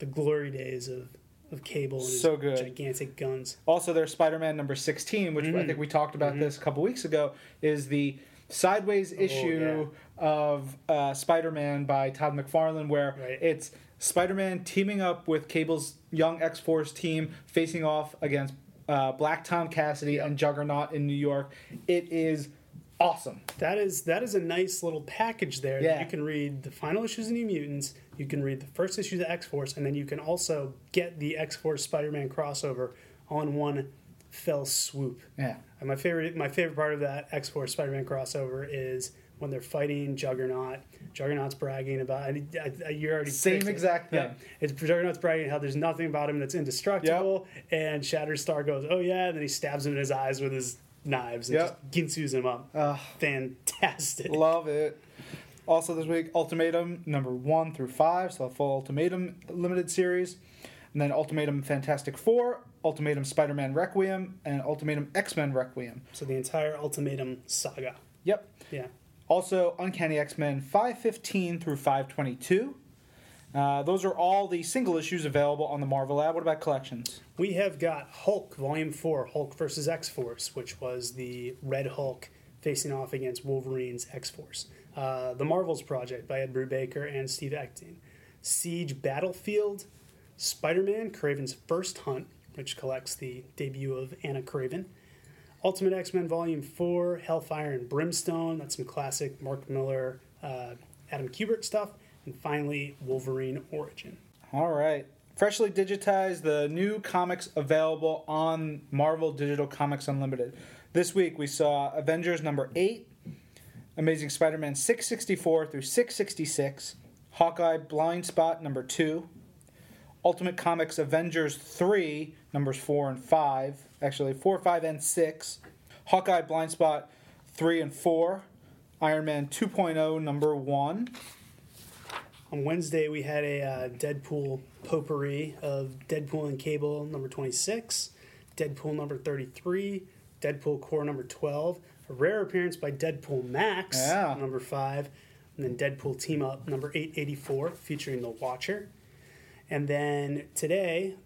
the glory days of, of Cable and his So good. gigantic guns. Also, there's Spider-Man number 16, which I Mhm. think we talked about this a couple weeks ago, is the sideways issue of uh, Spider-Man by Todd McFarlane, where Right. it's Spider-Man teaming up with Cable's young X-Force team, facing off against uh, Black Tom Cassidy and Juggernaut in New York. It is awesome. That is that is a nice little package there. Yeah. That you can read the final issues of New Mutants, you can read the first issues of X Force, and then you can also get the X Force Spider Man crossover on one fell swoop. Yeah. And my favorite my favorite part of that X Force Spider Man crossover is when they're fighting Juggernaut. Juggernaut's bragging about I, I, you already Same exact thing. Yeah. It's Juggernaut's bragging how there's nothing about him that's indestructible, and Shatterstar goes, "Oh yeah," and then he stabs him in his eyes with his knives and Yep. just ginsu's him up. Fantastic. Love it. Also this week, Ultimatum number one through five, so a full Ultimatum limited series, and then Ultimatum Fantastic Four, Ultimatum Spider-Man Requiem, and Ultimatum X-Men Requiem. So the entire Ultimatum saga. Yep. Yeah. Also, Uncanny X-Men 515 through 522, Uh, those are all the single issues available on the Marvel Lab. What about collections? We have got Hulk Volume 4, Hulk versus X Force, which was the Red Hulk facing off against Wolverine's X Force. Uh, the Marvels Project by Ed Brubaker and Steve Epting. Siege Battlefield, Spider Man, Kraven's First Hunt, which collects the debut of Ana Kraven. Ultimate X Men Volume 4, Hellfire and Brimstone, that's some classic Mark Millar, uh, Adam Kubert stuff. And finally, Wolverine Origin. All right. Freshly digitized, the new comics available on Marvel Digital Comics Unlimited. This week we saw Avengers number 8, Amazing Spider Man 664 through 666, Hawkeye Blind Spot number 2, Ultimate Comics Avengers 3, numbers 4 and 5, actually 4, 5, and 6, Hawkeye Blind Spot 3 and 4, Iron Man 2.0 number 1, On Wednesday, we had a uh, Deadpool potpourri of Deadpool and Cable number 26, Deadpool number 33, Deadpool Corps number 12, a rare appearance by Deadpool Max Yeah. number 5, and then Deadpool Team Up number 884 featuring The Watcher. And then today,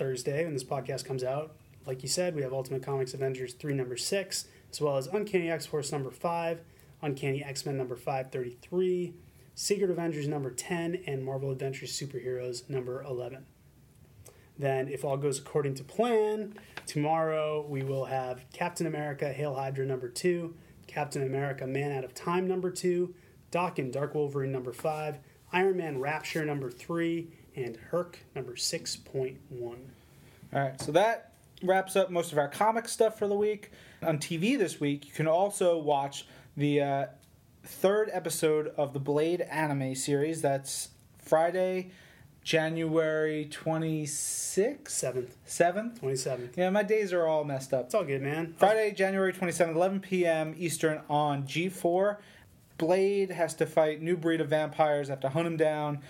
Thursday, when this podcast comes out, like you said, we have Ultimate Comics Avengers 3 number 6, as well as Uncanny X Force number 5, Uncanny X Men number 533, Secret Avengers number 10, and Marvel Adventures Superheroes number 11. Then, if all goes according to plan, tomorrow we will have Captain America Hail Hydra number 2, Captain America Man Out of Time number 2, Daken Dark Wolverine number 5, Iron Man Rapture number 3, and Herc number 6.1. All right, so that wraps up most of our comic stuff for the week. On TV this week, you can also watch the uh, third episode of the Blade anime series. That's Friday, January 26th? 7th, 7th? 27th. Yeah, my days are all messed up. It's all good, man. Friday, January 27th, 11 p.m. Eastern on G4. Blade has to fight new breed of vampires, have to hunt him down.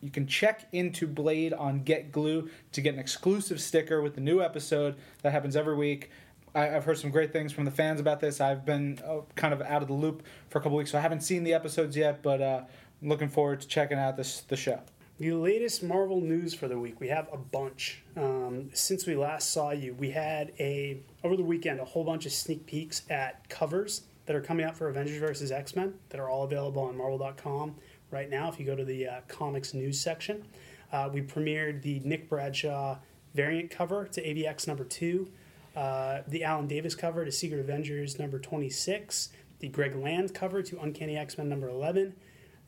You can check into Blade on GetGlue to get an exclusive sticker with the new episode that happens every week. I, I've heard some great things from the fans about this. I've been uh, kind of out of the loop for a couple weeks, so I haven't seen the episodes yet, but uh, I'm looking forward to checking out this the show. The latest Marvel news for the week. We have a bunch. Um, since we last saw you, we had a over the weekend a whole bunch of sneak peeks at covers that are coming out for Avengers vs X Men that are all available on Marvel.com right now. If you go to the uh, comics news section, uh, we premiered the Nick Bradshaw variant cover to AVX number two, uh, the Alan Davis cover to Secret Avengers number twenty six, the Greg Land cover to Uncanny X Men number eleven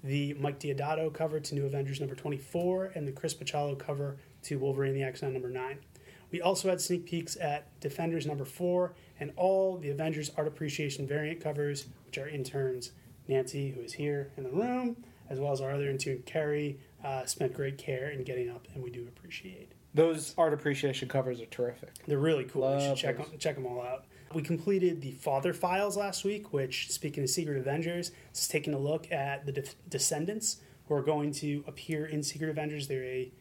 the Mike Deodato cover to New Avengers number 24, and the Chris Bachalo cover to Wolverine the X-Men number 9. We also had sneak peeks at Defenders number 4 and all the Avengers Art Appreciation variant covers, which our interns Nancy, who is here in the room, as well as our other intern Carrie, uh, spent great care in getting up, and we do appreciate. Those art appreciation covers are terrific. They're really cool. you Love should check them, check them all out. We completed the Father Files last week, which, speaking of Secret Avengers, is taking a look at the de- Descendants, who are going to appear in Secret Avengers. They're a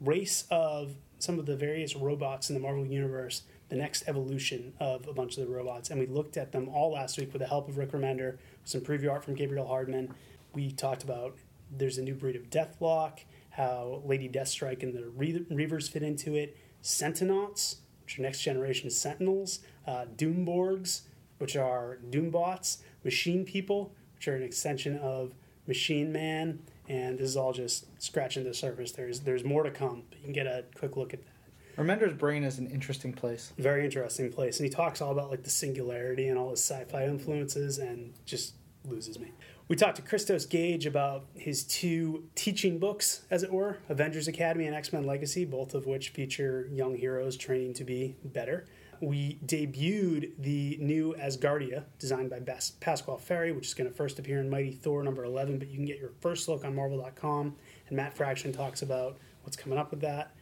race of some of the various robots in the Marvel Universe, the next evolution of a bunch of the robots. And we looked at them all last week with the help of Rick Remender, some preview art from Gabriel Hardman. We talked about there's a new breed of Deathlok, how Lady Deathstrike and the Re- Reavers fit into it, Sentinauts, which are next generation Sentinels, uh, Doomborgs, which are Doombots, Machine People, which are an extension of Machine Man, and this is all just scratching the surface. There's there's more to come, but you can get a quick look at that. Remender's brain is an interesting place. Very interesting place, and he talks all about like the singularity and all his sci-fi influences, and just loses me. We talked to Christos Gage about his two teaching books, as it were, Avengers Academy and X Men Legacy, both of which feature young heroes training to be better. We debuted the new Asgardia, designed by Bas- Pasqual Ferry, which is going to first appear in Mighty Thor number 11, but you can get your first look on Marvel.com, and Matt Fraction talks about what's coming up with that.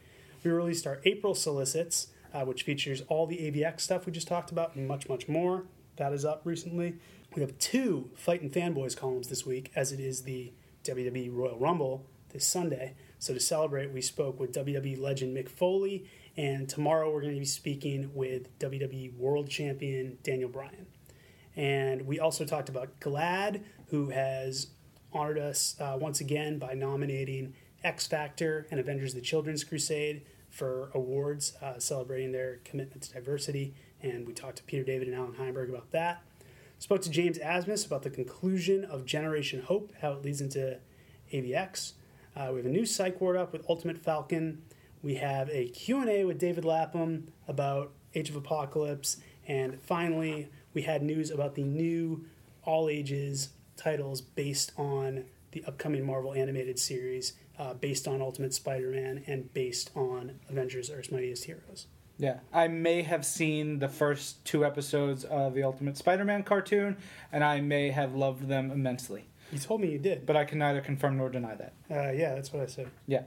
We released our April solicits, uh, which features all the AVX stuff we just talked about and much, much more. That is up recently. We have two Fight and Fanboys columns this week, as it is the WWE Royal Rumble this Sunday. So to celebrate, we spoke with WWE legend Mick Foley, and tomorrow we're going to be speaking with WWE World Champion Daniel Bryan. And we also talked about GLAAD, who has honored us uh, once again by nominating X Factor and Avengers: The Children's Crusade for awards uh, celebrating their commitment to diversity. And we talked to Peter David and Allan Heinberg about that. Spoke to James Asmus about the conclusion of Generation Hope, how it leads into AVX. Uh, we have a new psych ward up with Ultimate Falcon. We have a Q&A with David Lapham about Age of Apocalypse. And finally, we had news about the new all ages titles based on the upcoming Marvel animated series, uh, based on Ultimate Spider Man, and based on Avengers Earth's Mightiest Heroes. Yeah, I may have seen the first two episodes of the Ultimate Spider Man cartoon, and I may have loved them immensely. You told me you did. But I can neither confirm nor deny that. Uh, yeah, that's what I said. Yeah.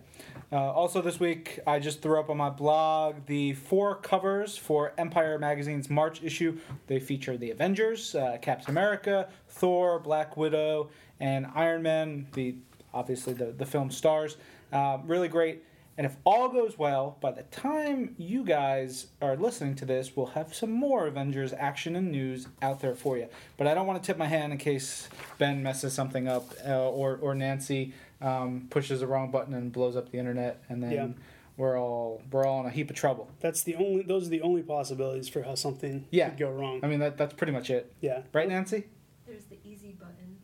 Uh, also, this week, I just threw up on my blog the four covers for Empire Magazine's March issue. They feature the Avengers, uh, Captain America, Thor, Black Widow, and Iron Man, the obviously the, the film stars. Uh, really great. And if all goes well, by the time you guys are listening to this, we'll have some more Avengers action and news out there for you. But I don't want to tip my hand in case Ben messes something up uh, or, or Nancy um, pushes the wrong button and blows up the internet, and then Yeah. we're all we're all in a heap of trouble. That's the only. Those are the only possibilities for how something Yeah. could go wrong. I mean that that's pretty much it, yeah. right, Nancy? There's the easy button.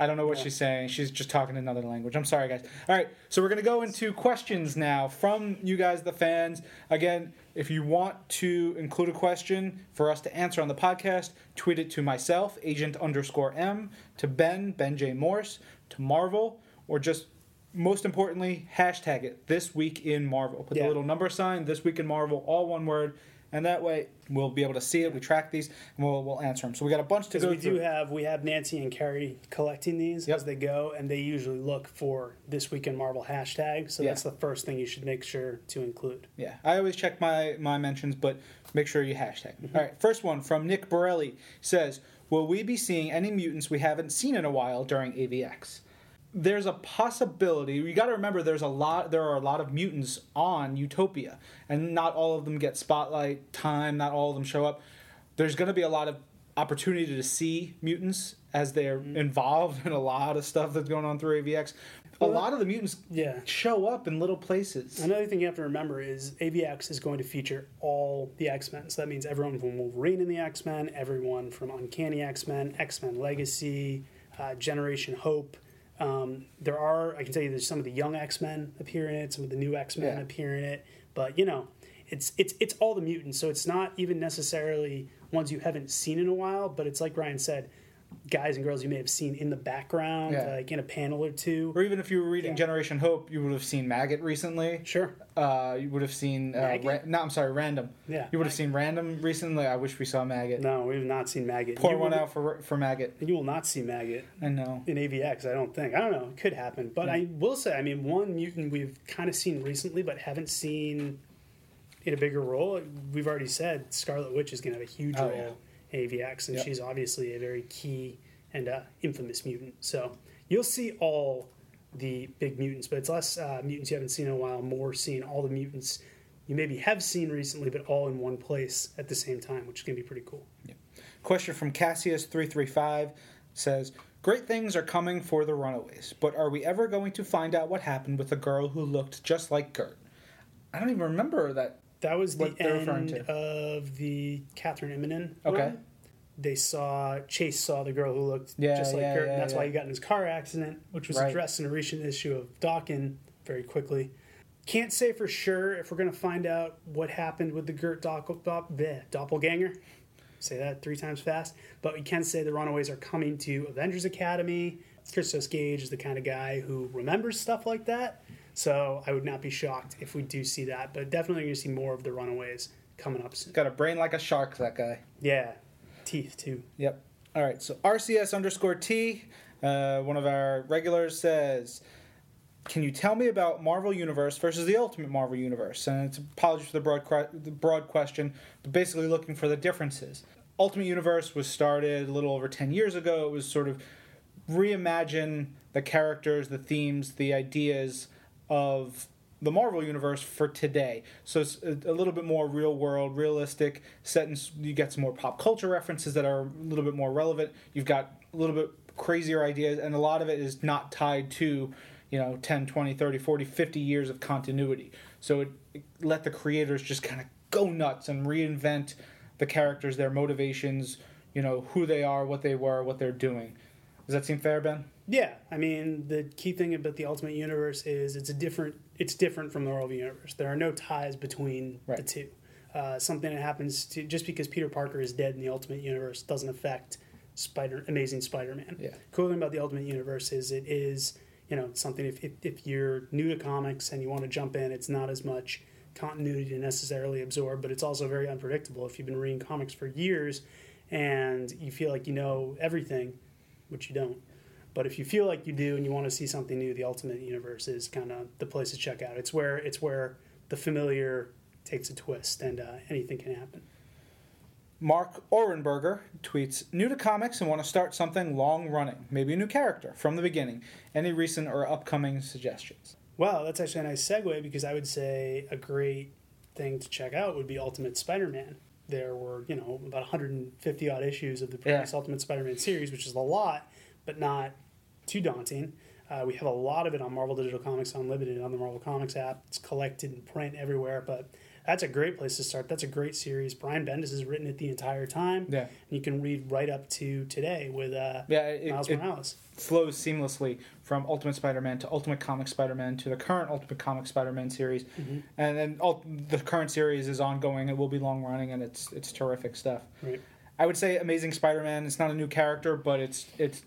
You can press. I don't know what Yeah. she's saying. She's just talking another language. I'm sorry, guys. All right, so we're going to go into questions now from you guys, the fans. Again, if you want to include a question for us to answer on the podcast, tweet it to myself, agent underscore M, to Ben, Ben J. Morse, to Marvel, or just most importantly, hashtag it this week in Marvel. Put Yeah. the little number sign, this week in Marvel, all one word. And that way, we'll be able to see it. We track these, and we'll, we'll answer them. So we got a bunch to go we through. do have we have Nancy and Carrie collecting these Yep. as they go, and they usually look for this week in Marvel hashtag. So Yeah. that's the first thing you should make sure to include. Yeah, I always check my, my mentions, but make sure you hashtag. Mm-hmm. All right, first one from Nick Borelli says, "Will we be seeing any mutants we haven't seen in a while during AVX?" There's a possibility. You got to remember, there's a lot. There are a lot of mutants on Utopia, and not all of them get spotlight time. Not all of them show up. There's going to be a lot of opportunity to see mutants as they're involved in a lot of stuff that's going on through AVX. A Well, lot of the mutants Yeah. show up in little places. Another thing you have to remember is AVX is going to feature all the X Men. So that means everyone from Wolverine in the X Men, everyone from Uncanny X Men, X Men Legacy, uh, Generation Hope. Um, there are, I can tell you, there's some of the young X Men appear in it, some of the new X Men Yeah. appear in it. But you know, it's it's it's all the mutants. So it's not even necessarily ones you haven't seen in a while. But it's like Ryan said, guys and girls you may have seen in the background, Yeah. like in a panel or two. Or even if you were reading Yeah. Generation Hope, you would have seen Maggot recently. Sure. Uh, you would have seen. Uh, Maggot? ra- no, I'm sorry, Random. Yeah. You would have seen Random recently. I wish we saw Maggot. No, we have not seen Maggot. Pour You one will- out for for Maggot. You will not see Maggot I know. in AVX, I don't think. I don't know. It could happen. But I will say, I mean, one mutant we've kind of seen recently, but haven't seen in a bigger role. We've already said Scarlet Witch is going to have a huge Oh, role AVX, and Yep. she's obviously a very key and uh, infamous mutant. So you'll see all the big mutants, but it's less uh, mutants you haven't seen in a while, more seeing all the mutants you maybe have seen recently, but all in one place at the same time, which is going to be pretty cool. Question from Cassius three three five says, "Great things are coming for the Runaways, but are we ever going to find out what happened with the girl who looked just like Gert?" I don't even remember that. That was the What they're referring end of the Kathryn Immonen. Okay. run. They saw Chase saw the girl who looked Yeah, just like yeah, her, yeah, and that's why he got in his car accident, which was Right. addressed in a recent issue of Daken very quickly. Can't say for sure if we're going to find out what happened with the Gert doppel, doppelganger. Say that three times fast. But we can say the Runaways are coming to Avengers Academy. Christos Gage is the kind of guy who remembers stuff like that. So I would not be shocked if we do see that. But definitely going to see more of the Runaways coming up soon. Got a brain like a shark. That guy. Yeah, teeth too. Yep. All right. So RCS underscore T, uh, one of our regulars says, "Can you tell me about Marvel Universe versus the Ultimate Marvel Universe?" And it's apologies for the broad the broad question, but basically looking for the differences. Ultimate Universe was started a little over ten years ago. It was sort of reimagine the characters, the themes, the ideas of the Marvel universe for today. So it's a, little bit more real world, realistic. Set in, you get some more pop culture references that are a little bit more relevant. You've got a little bit crazier ideas, and a lot of it is not tied to, you know 10 20 30 40 50 years of continuity so it, it let the creators just kind of go nuts and reinvent the characters their motivations you know who they are what they were what they're doing does that seem fair ben Yeah, I mean the key thing about the Ultimate Universe is it's a different. It's different from the Marvel Universe. There are no ties between the two. Uh, something that happens to just because Peter Parker is dead in the Ultimate Universe doesn't affect Spider Amazing Spider-Man. Yeah. Cool thing about the Ultimate Universe is it is you know something if if, if you're new to comics and you want to jump in, it's not as much continuity to necessarily absorb, but it's also very unpredictable. If you've been reading comics for years and you feel like you know everything, which you don't. But if you feel like you do and you want to see something new, the Ultimate Universe is kind of the place to check out. It's where it's where the familiar takes a twist and uh, anything can happen. Mark Orenberger tweets New to comics and want to start something long running, maybe a new character from the beginning. Any recent or upcoming suggestions? Well, that's actually a nice segue because I would say a great thing to check out would be Ultimate Spider-Man. There were, you know, about 150 odd issues of the previous Yeah. Ultimate Spider-Man series, which is a lot, but not too daunting. Uh, we have a lot of it on Marvel Digital Comics Unlimited on the Marvel Comics app. It's collected in print everywhere, but that's a great place to start. That's a great series. Brian Bendis has written it the entire time. Yeah. And you can read right up to today with uh, Yeah, it, Miles it Morales. flows seamlessly from Ultimate Spider-Man to Ultimate Comic Spider-Man to the current Ultimate Comic Spider-Man series, Mm-hmm. and then all, the current series is ongoing. It will be long running, and it's it's terrific stuff. Right. I would say Amazing Spider-Man. It's not a new character, but it's it's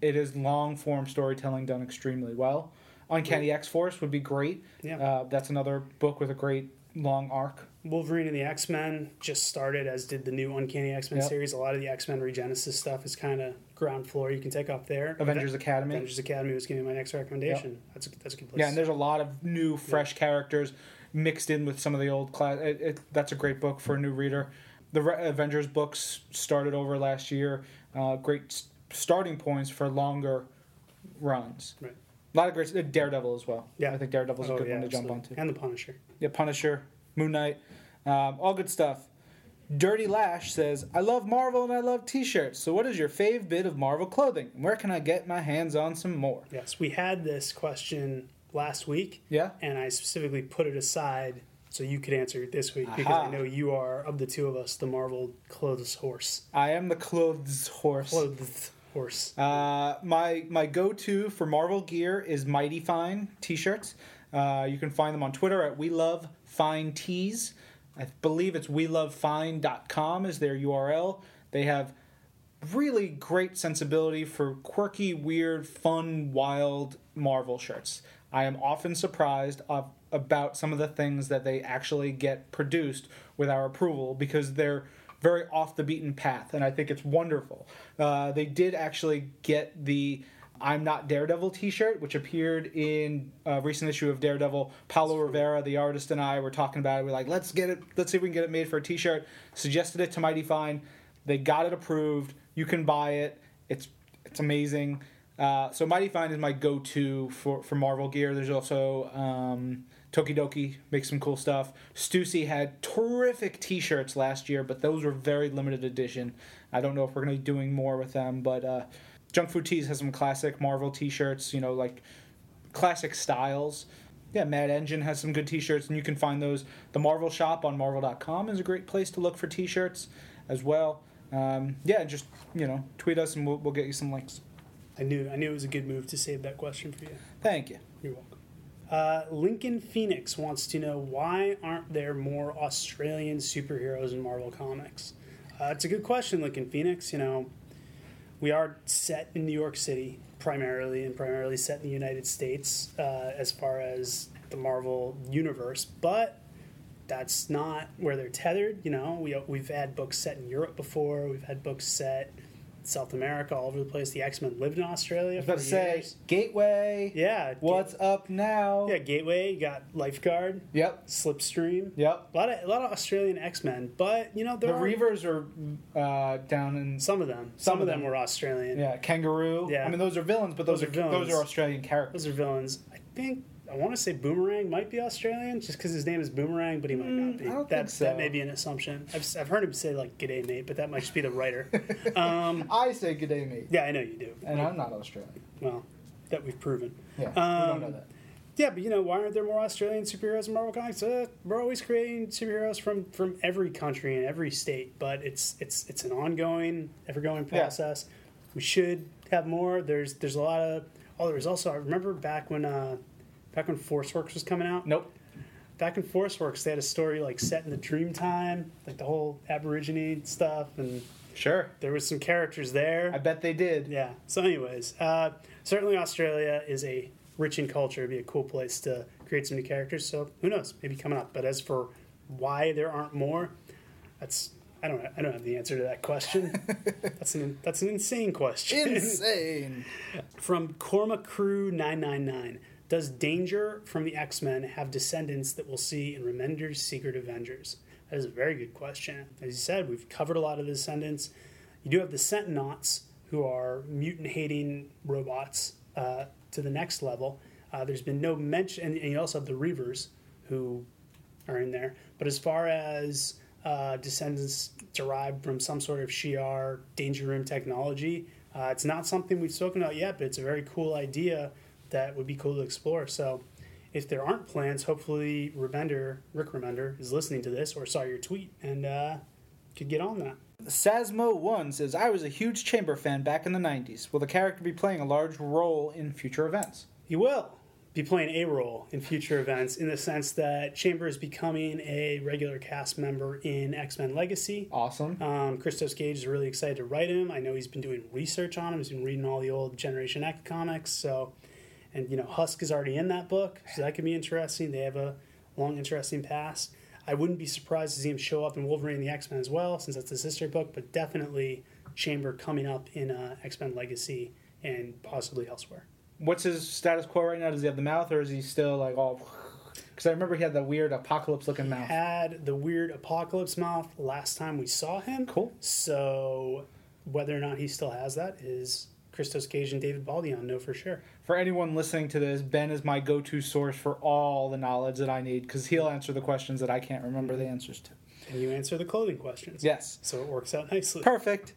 it is long form storytelling done extremely well. Uncanny X Force would be great. Yeah. Uh, that's another book with a great long arc. Wolverine and the X Men just started, as did the new Uncanny X Men Yep. series. A lot of the X Men Regenesis stuff is kind of ground floor. You can take off there. Avengers Academy. Avengers Academy was going to be my next recommendation. That's a, that's a good place. Yeah, and there's a lot of new, fresh characters mixed in with some of the old class. It, it, that's a great book for a new reader. The Re- Avengers books started over last year. Uh, great starting points for longer runs. Right. A lot of great. uh, Daredevil as well. Yeah. I think Daredevil's a Oh, good yeah, one to jump onto. And the Punisher. Yeah, Punisher, Moon Knight, um, all good stuff. Dirty Lash says, I love Marvel and I love t shirts. So, what is your fave bit of Marvel clothing? And where can I get my hands on some more? Yes, we had this question last week, Yeah? and I specifically put it aside so you could answer it this week because Aha. I know you are of the two of us the Marvel clothes horse. I am the clothes horse. Clothes horse. Uh, my my go to for Marvel gear is Mighty Fine t-shirts. Uh, you can find them on Twitter at We Love Fine Tees. I believe it's WeLoveFine.com is their URL. They have really great sensibility for quirky, weird, fun, wild Marvel shirts. I am often surprised of, about some of the things that they actually get produced with our approval because they're very off the beaten path, and I think it's wonderful. Uh, they did actually get the I'm Not Daredevil t shirt, which appeared in a recent issue of Daredevil. Paolo Rivera, the artist, and I were talking about it. We're like, let's get it, let's see if we can get it made for a t shirt. Suggested it to Mighty Fine. They got it approved. You can buy it. It's it's amazing. Uh, so Mighty Fine is my go-to for, for Marvel gear. There's also um, Tokidoki makes some cool stuff. Stussy had terrific T-shirts last year, but those were very limited edition. I don't know if we're going to be doing more with them, but uh, Junk Food Tees has some classic Marvel T-shirts. You know, like classic styles. Yeah, Mad Engine has some good T-shirts, and you can find those. The Marvel Shop on Marvel.com is a great place to look for T-shirts as well. Um, yeah, just you know, tweet us and we'll, we'll get you some links. I knew I knew it was a good move to save that question for you. Thank you. Uh, Lincoln Phoenix wants to know why aren't there more Australian superheroes in Marvel Comics? Uh, it's a good question, Lincoln Phoenix. You know, we are set in New York City primarily, and primarily set in the United States uh, as far as the Marvel universe, but that's not where they're tethered. You know, we we've had books set in Europe before. We've had books set South America, all over the place. The X Men lived in Australia I was for about to say years. Gateway. Yeah. What's up now? Yeah, Gateway. You got Lifeguard, Yep. Slipstream. Yep. A lot of a lot of Australian X Men, but you know there The are Reavers are uh, down in some of them. Some, of them, were Australian. yeah Kangaroo. Yeah. I mean those are villains, but those, Those are, are villains. those are Australian characters. Those are villains. I think I want to say Boomerang might be Australian, just because his name is Boomerang, but he might not be. Mm, I don't that think so. that may be an assumption. I've, I've heard him say like "G'day, mate," but that might just be the writer. um, I say "G'day mate, yeah, I know you do. and I'm not Australian. Well, that we've proven. Yeah, we don't know Um, that. Yeah, but you know, why aren't there more Australian superheroes in Marvel Comics? Uh, we're always creating superheroes from from every country and every state, but it's it's it's an ongoing, ever going Yeah. process. We should have more. There's there's a lot of oh, there was also I remember back when uh, back when Force Works was coming out. Nope. Back in Force Works, they had a story like set in the dream time, like the whole Aborigine stuff, and Sure. there was some characters there. I bet they did. Yeah. So, anyways, uh, certainly Australia is a rich in culture. It'd be a cool place to create some new characters. So, who knows? Maybe coming up. But as for why there aren't more, that's I don't I don't have the answer to that question. that's an that's an insane question. Insane. from Corma Crew nine nine nine. Does Danger from the X Men have descendants that we'll see in Remender's Secret Avengers? That is a very good question. As you said, we've covered a lot of the descendants. You do have the Sentinauts, who are mutant hating robots uh, to the next level. Uh, there's been no mention, and, and you also have the Reavers, who are in there. But as far as uh, descendants derived from some sort of Shi'ar danger room technology, uh, it's not something we've spoken about yet, but it's a very cool idea that would be cool to explore. So, if there aren't plans, hopefully Remender, Rick Remender, is listening to this or saw your tweet and uh, could get on that. Sasmo1 says, I was a huge Chamber fan back in the 90s. Will the character be playing a large role in future events? He will be playing a role in future events in the sense that Chamber is becoming a regular cast member in X Men Legacy. Awesome. Um, Christos Gage is really excited to write him. I know he's been doing research on him. He's been reading all the old Generation X comics. So, and you know, Husk is already in that book, so that could be interesting. They have a long, interesting past. I wouldn't be surprised to see him show up in Wolverine and the X Men as well, since that's the sister book. But definitely Chamber coming up in uh, X Men Legacy and possibly elsewhere. What's his status quo right now? Does he have the mouth or is he still like all. Because I remember he had the weird apocalypse looking mouth. Had the weird apocalypse mouth last time we saw him. Cool. So whether or not he still has that is Christos Gage and David Baldeon know for sure. For anyone listening to this, Ben is my go to source for all the knowledge that I need because he'll answer the questions that I can't remember the mm-hmm. answers to. And you answer the clothing questions. Yes. So it works out nicely. Perfect.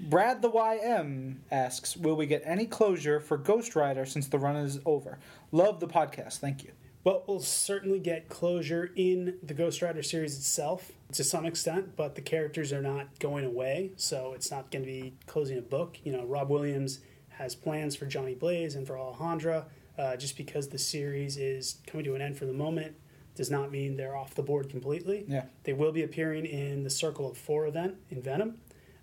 Brad the YM asks, "Will we get any closure for Ghost Rider since the run is over?" Love the podcast. Thank you. Well, we'll certainly get closure in the Ghost Rider series itself to some extent, but the characters are not going away, so it's not going to be closing a book. You know, Rob Williams has plans for Johnny Blaze and for Alejandra. Uh, just because the series is coming to an end for the moment does not mean they're off the board completely. Yeah. They will be appearing in the Circle of Four event in Venom,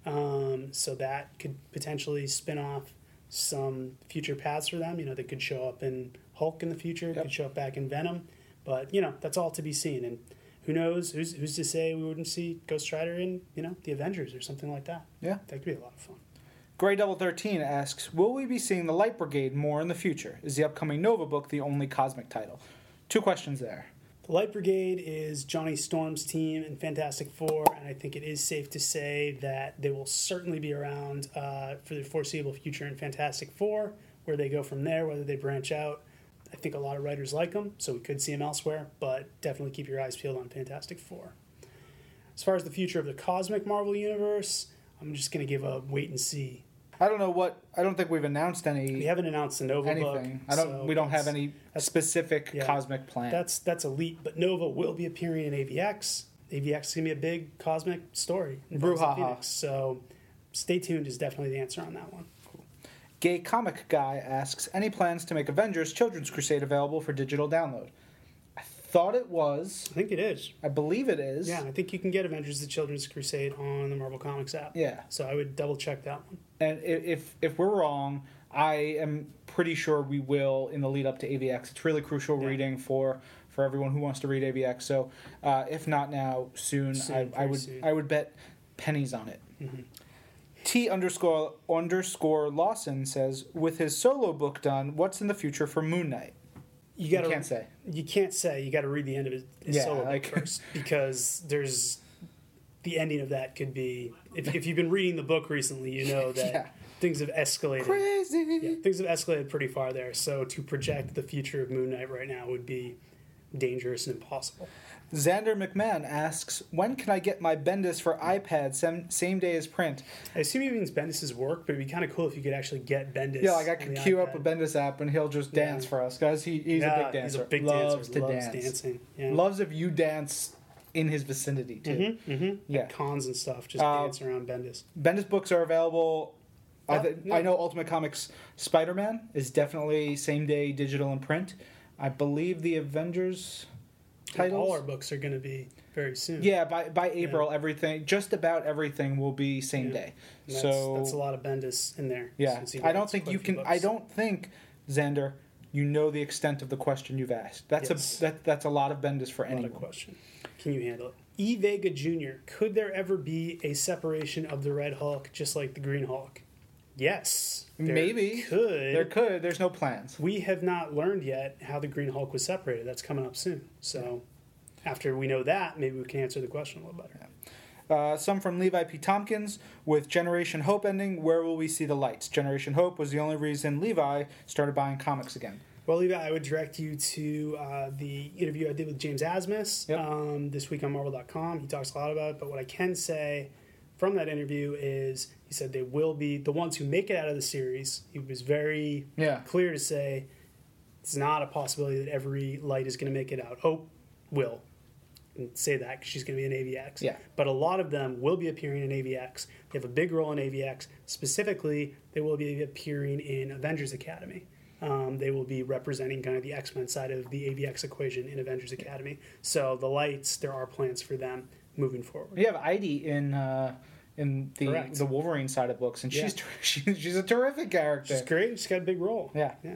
um, so that could potentially spin off some future paths for them. You know, they could show up in Hulk in the future, Yep. could show up back in Venom, but you know that's all to be seen. And who knows? Who's who's to say we wouldn't see Ghost Rider in you know the Avengers or something like that? Yeah. That could be a lot of fun. Grey Double Thirteen asks, "Will we be seeing the Light Brigade more in the future? Is the upcoming Nova book the only cosmic title?" Two questions there. The Light Brigade is Johnny Storm's team in Fantastic Four, and I think it is safe to say that they will certainly be around uh, for the foreseeable future in Fantastic Four. Where they go from there, whether they branch out, I think a lot of writers like them, so we could see them elsewhere. But definitely keep your eyes peeled on Fantastic Four. As far as the future of the cosmic Marvel universe, I'm just going to give a wait and see. I don't know what. I don't think we've announced any. We haven't announced the Nova book. anything. I don't. so we don't have any specific yeah. cosmic plan. That's that's elite, but Nova will be appearing in AVX. AVX is gonna be a big cosmic story. Brouhaha. So stay tuned is definitely the answer on that one. Gay comic guy asks, "Any plans to make Avengers Children's Crusade available for digital download?" Thought it was. I think it is. I believe it is. Yeah, I think you can get Avengers: The Children's Crusade on the Marvel Comics app. Yeah. So I would double check that one. And if if we're wrong, I am pretty sure we will in the lead up to AVX. It's really crucial Yeah. reading for for everyone who wants to read AVX. So uh, if not now, soon, Soon, I, I would soon. I would bet pennies on it. Mhm. T underscore underscore Lawson says, with his solo book done, what's in the future for Moon Knight? You got can't say. You can't say. You got to read the end of his, his Yeah, solo like- book first because there's the ending of that could be. If, if you've been reading the book recently, you know that Yeah. things have escalated. Crazy. Yeah, things have escalated pretty far there. So to project the future of Moon Knight right now would be dangerous and impossible. Xander McMahon asks, "When can I get my Bendis for iPad same, same day as print?" I assume he means Bendis's work, but it'd be kind of cool if you could actually get Bendis. Yeah, like I could queue up a. Bendis app and he'll just Yeah. dance for us, guys. He, he's Yeah, a big dancer. He's a big Loves dancer. to loves dance. dancing. Yeah. Loves if you dance in his vicinity too. hmm hmm Yeah. At cons and stuff, just Uh, dance around Bendis. Bendis books are available. I, th- yeah. I know Ultimate Comics Spider Man is definitely same day digital and print. I believe the Avengers titles. All our books are going to be very soon. yeah, by by April, everything just about everything will be same Yeah. day. That's, so that's a lot of Bendis in there. yeah, I don't think you can. I don't think Xander, you know the extent of the question you've asked. That's Yes. a that, that's a lot of Bendis for Not a anyone. question. Can you handle it? E Vega Jr. Could there ever be a separation of the Red Hulk, just like the Green Hulk? Yes. there Maybe. could. There could. There's no plans. we have not learned yet how the Green Hulk was separated. That's coming up soon. So, after we know that, maybe we can answer the question a little better. Uh, some from Levi P. Tompkins with Generation Hope ending. Where will we see the lights? Generation Hope was the only reason Levi started buying comics again. Well, Levi, I would direct you to uh, the interview I did with James Asmus Yep. um, this week on Marvel.com. He talks a lot about it, but what I can say from that interview is he said they will be the ones who make it out of the series. He was very Yeah. clear to say it's not a possibility that every light is going to make it out. Hope will. And say that because she's going to be in AVX. Yeah. But a lot of them will be appearing in AVX. They have a big role in AVX. Specifically, they will be appearing in Avengers Academy. Um, they will be representing kind of the X Men side of the AVX equation in Avengers Academy. So the lights, there are plans for them moving forward. You have Idie in uh, in the Correct. the Wolverine side of books, and she's Yeah. she's she's a terrific character. She's great. She's got a big role. Yeah. Yeah.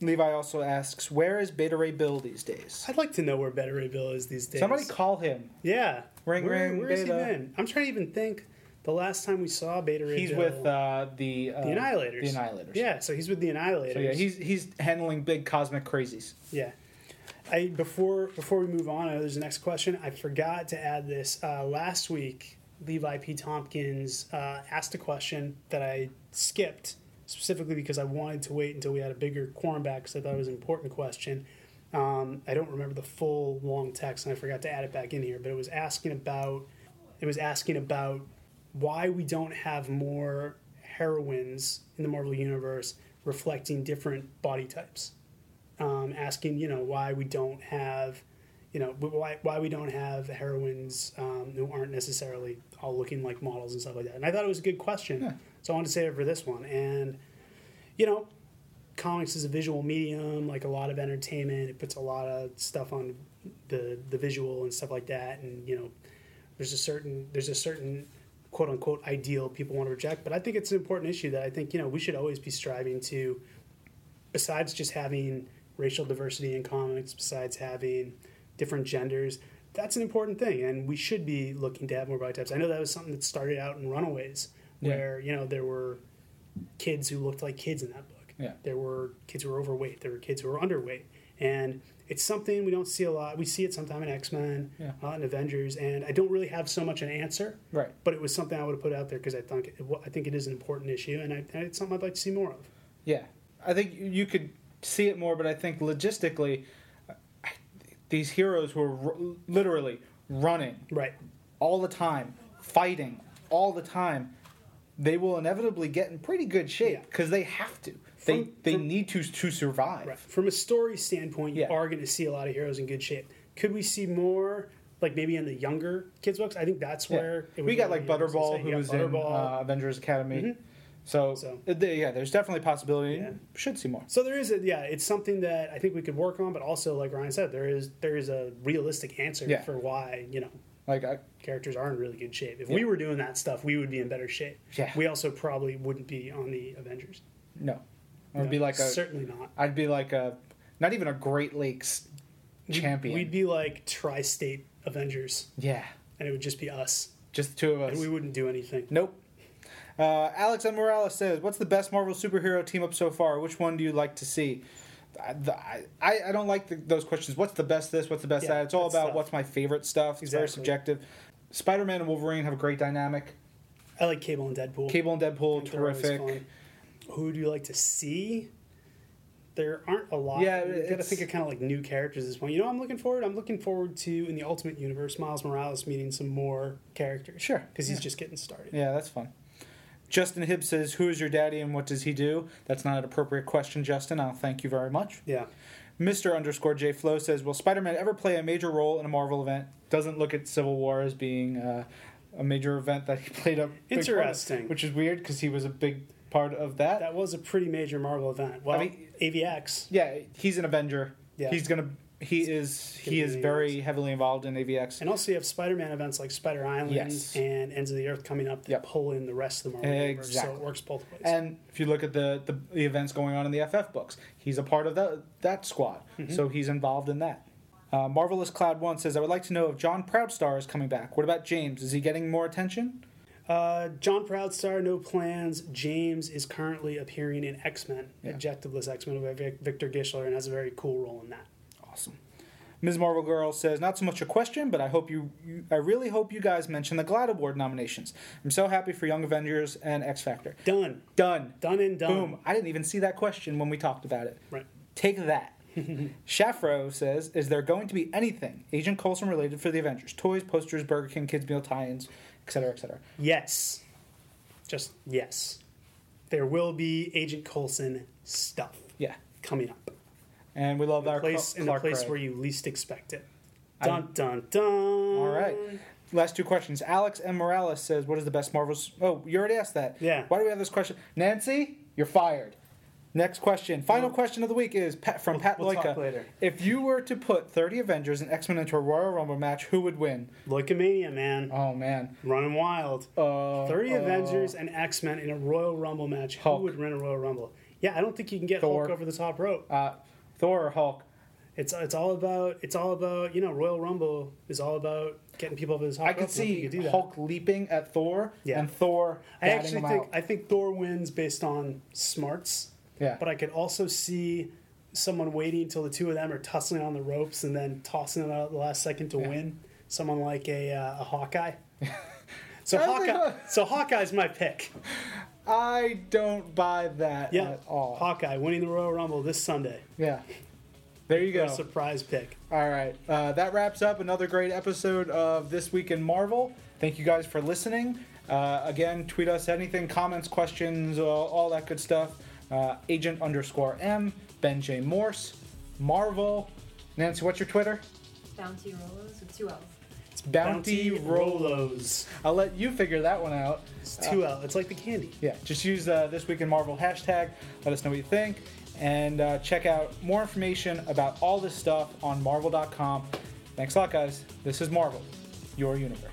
Levi also asks, "Where is Beta Ray Bill these days?" I'd like to know where Beta Ray Bill is these days. Somebody call him. Yeah. Ring, where, ring, Where's he been? I'm trying to even think. The last time we saw Beta Ray He's Bill, with uh, the uh, the Annihilators. The Annihilators. Yeah, so he's with the Annihilators. So yeah, he's he's handling big cosmic crazies. Yeah. I before before we move on, I know there's the next question. I forgot to add this. Uh, last week, Levi P. Tompkins uh, asked a question that I skipped specifically because I wanted to wait until we had a bigger quorum back because I thought it was an important question. Um, I don't remember the full long text, and I forgot to add it back in here. But it was asking about it was asking about why we don't have more heroines in the Marvel universe reflecting different body types um, asking, you know, why we don't have, you know, why, why we don't have heroines um, who aren't necessarily all looking like models and stuff like that. And I thought it was a good question, Yeah. so I wanted to say it for this one. And you know, comics is a visual medium, like a lot of entertainment. It puts a lot of stuff on the the visual and stuff like that. And you know, there's a certain there's a certain quote unquote ideal people want to reject. But I think it's an important issue that I think you know we should always be striving to besides just having racial diversity in comics, besides having different genders, that's an important thing, and we should be looking to have more body types. I know that was something that started out in Runaways, Yeah. where you know there were kids who looked like kids in that book. Yeah. There were kids who were overweight. There were kids who were underweight, and it's something we don't see a lot. We see it sometime in X Men, Yeah. uh, in Avengers, and I don't really have so much an answer. Right. But it was something I would have put out there because I think it, I think it is an important issue, and, I, and it's something I'd like to see more of. Yeah, I think you could see it more, but I think logistically, these heroes who are r- literally running Right. all the time, fighting all the time, they will inevitably get in pretty good shape Yeah. because they have to. They From- they from- need to to survive. Right. From a story standpoint, you Yeah. are going to see a lot of heroes in good shape. Could we see more, like maybe in the younger kids' books? I think that's Yeah. where would we got like be interesting to Butterball, who Yeah, was in uh, Avengers Academy. Mhm. So, So- they- yeah, there's definitely a possibility. Yeah. Should see more. So there is a yeah, it's something that I think we could work on, but also like Ryan said, there is there is a realistic answer Yeah. for why you know Like I, characters are in really good shape. If Yeah. we were doing that stuff, we would be in better shape. Yeah. We also probably wouldn't be on the Avengers. no, I'd No, be like a. certainly not. I'd be like a, not even a Great Lakes champion. We'd be like tri-state Avengers, yeah, and it would just be us, just the two of us. and we wouldn't do anything. Nope. Uh, Alex M. Morales says, "What's the best Marvel superhero team up so far? Which one do you like to see?" I, the- I, I don't like the, those questions. What's the best this? What's the best Yeah, that? It's all about tough. what's my favorite stuff. It's very subjective. Spider Man and Wolverine have a great dynamic. I like Cable and Deadpool. Cable and Deadpool, think they're always terrific. Who do you like to see? there aren't a lot. Yeah, you got to think of kind of like new characters at this point. You know, I'm looking forward. I'm looking forward to in the Ultimate Universe, Miles Morales meeting some more characters. Sure, because he's yeah. just getting started. Yeah, that's fun. Justin Hibb says, "Who is your daddy and what does he do?" That's not an appropriate question, Justin. I'll thank you very much. Yeah. Mr. underscore J Flow says, "Will Spider-Man ever play a major role in a Marvel event?" Doesn't look at Civil War as being uh, a major event that he played a big part of, Interesting. which is weird because he was a big part of that. That was a pretty major Marvel event. Well, mean- AVX. yeah, he's an Avenger. Yeah. He's gonna. He is. He is very heavily involved in AVX. And also, you have Spider-Man events like Spider Island Yes. and Ends of the Earth coming up that Yep. pull in the rest of the Marvel universe, so it works both ways. And if you look at the, the, the events going on in the FF books, he's a part of that that squad, Mm-hmm. so he's involved in that. Uh, Marvelous Cloud One says, "I would like to know if John Proudstar is coming back. What about James? Is he getting more attention?" Uh, John Proudstar, no plans. James is currently appearing in X Men, Yeah. Ejectiveless X Men with Vic- Victor Gischler, and has a very cool role in that. Awesome. Ms. Marvel Girl says, "Not so much a question, but I hope you, you I really hope you guys mention the GLAAD Award nominations. I'm so happy for Young Avengers and X Factor. Done. Done. Done and done. Boom. I didn't even see that question when we talked about it. Right. Take that. Shafro says, "Is there going to be anything Agent Coulson related for the Avengers? Toys, posters, Burger King kids meal tie-ins, etc., etc." Yes. Just yes. There will be Agent Coulson stuff Yeah, coming up. And we love The our place in the place where you least expect it. Dun dun dun. All right. Last two questions. Alex M. Morales says, "What is the best Marvel's?" Oh, you already asked that. Yeah. Why do we have this question? Nancy, you're fired. Next question. Final We'll- question of the week is Pat, from We'll- Pat we'll Loika. talk later. If you were to put 30 Avengers and X Men into a Royal Rumble match, who would win? Hulkamania, man. Oh man. Running wild. Uh, 30 uh, Avengers and X Men in a Royal Rumble match. Hulk. Who would win a Royal Rumble? Yeah, I don't think you can get Thor. Hulk over the top rope. Uh, Thor or Hulk? It's it's all about it's all about you know Royal Rumble is all about getting people over the top I could see. Hulk leaping at Thor Yeah. and Thor I actually him think out. I think Thor wins based on smarts, yeah. but I could also see someone waiting until the two of them are tussling on the ropes and then tossing them out at the last second to Yeah. win. Someone like a uh, a Hawkeye. So Hawkeye, so Hawkeye's my pick. I don't buy that Yeah, at all. Hawkeye winning the Royal Rumble this Sunday. Yeah. There you go. A surprise pick. All right. Uh, that wraps up another great episode of This Week in Marvel. Thank you guys for listening. Uh, again, tweet us anything, comments, questions, all, all that good stuff. Uh, Agent underscore M, Ben J. Morse, Marvel. Nancy, what's your Twitter? Bounty rollers with two L's. It's Bounty, Rolos. I'll let you figure that one out. It's two L. It's like the candy. Yeah, just use uh, This Week in Marvel hashtag. Let us know what you think. And uh, check out more information about all this stuff on Marvel.com. Thanks a lot, guys. This is Marvel, your universe.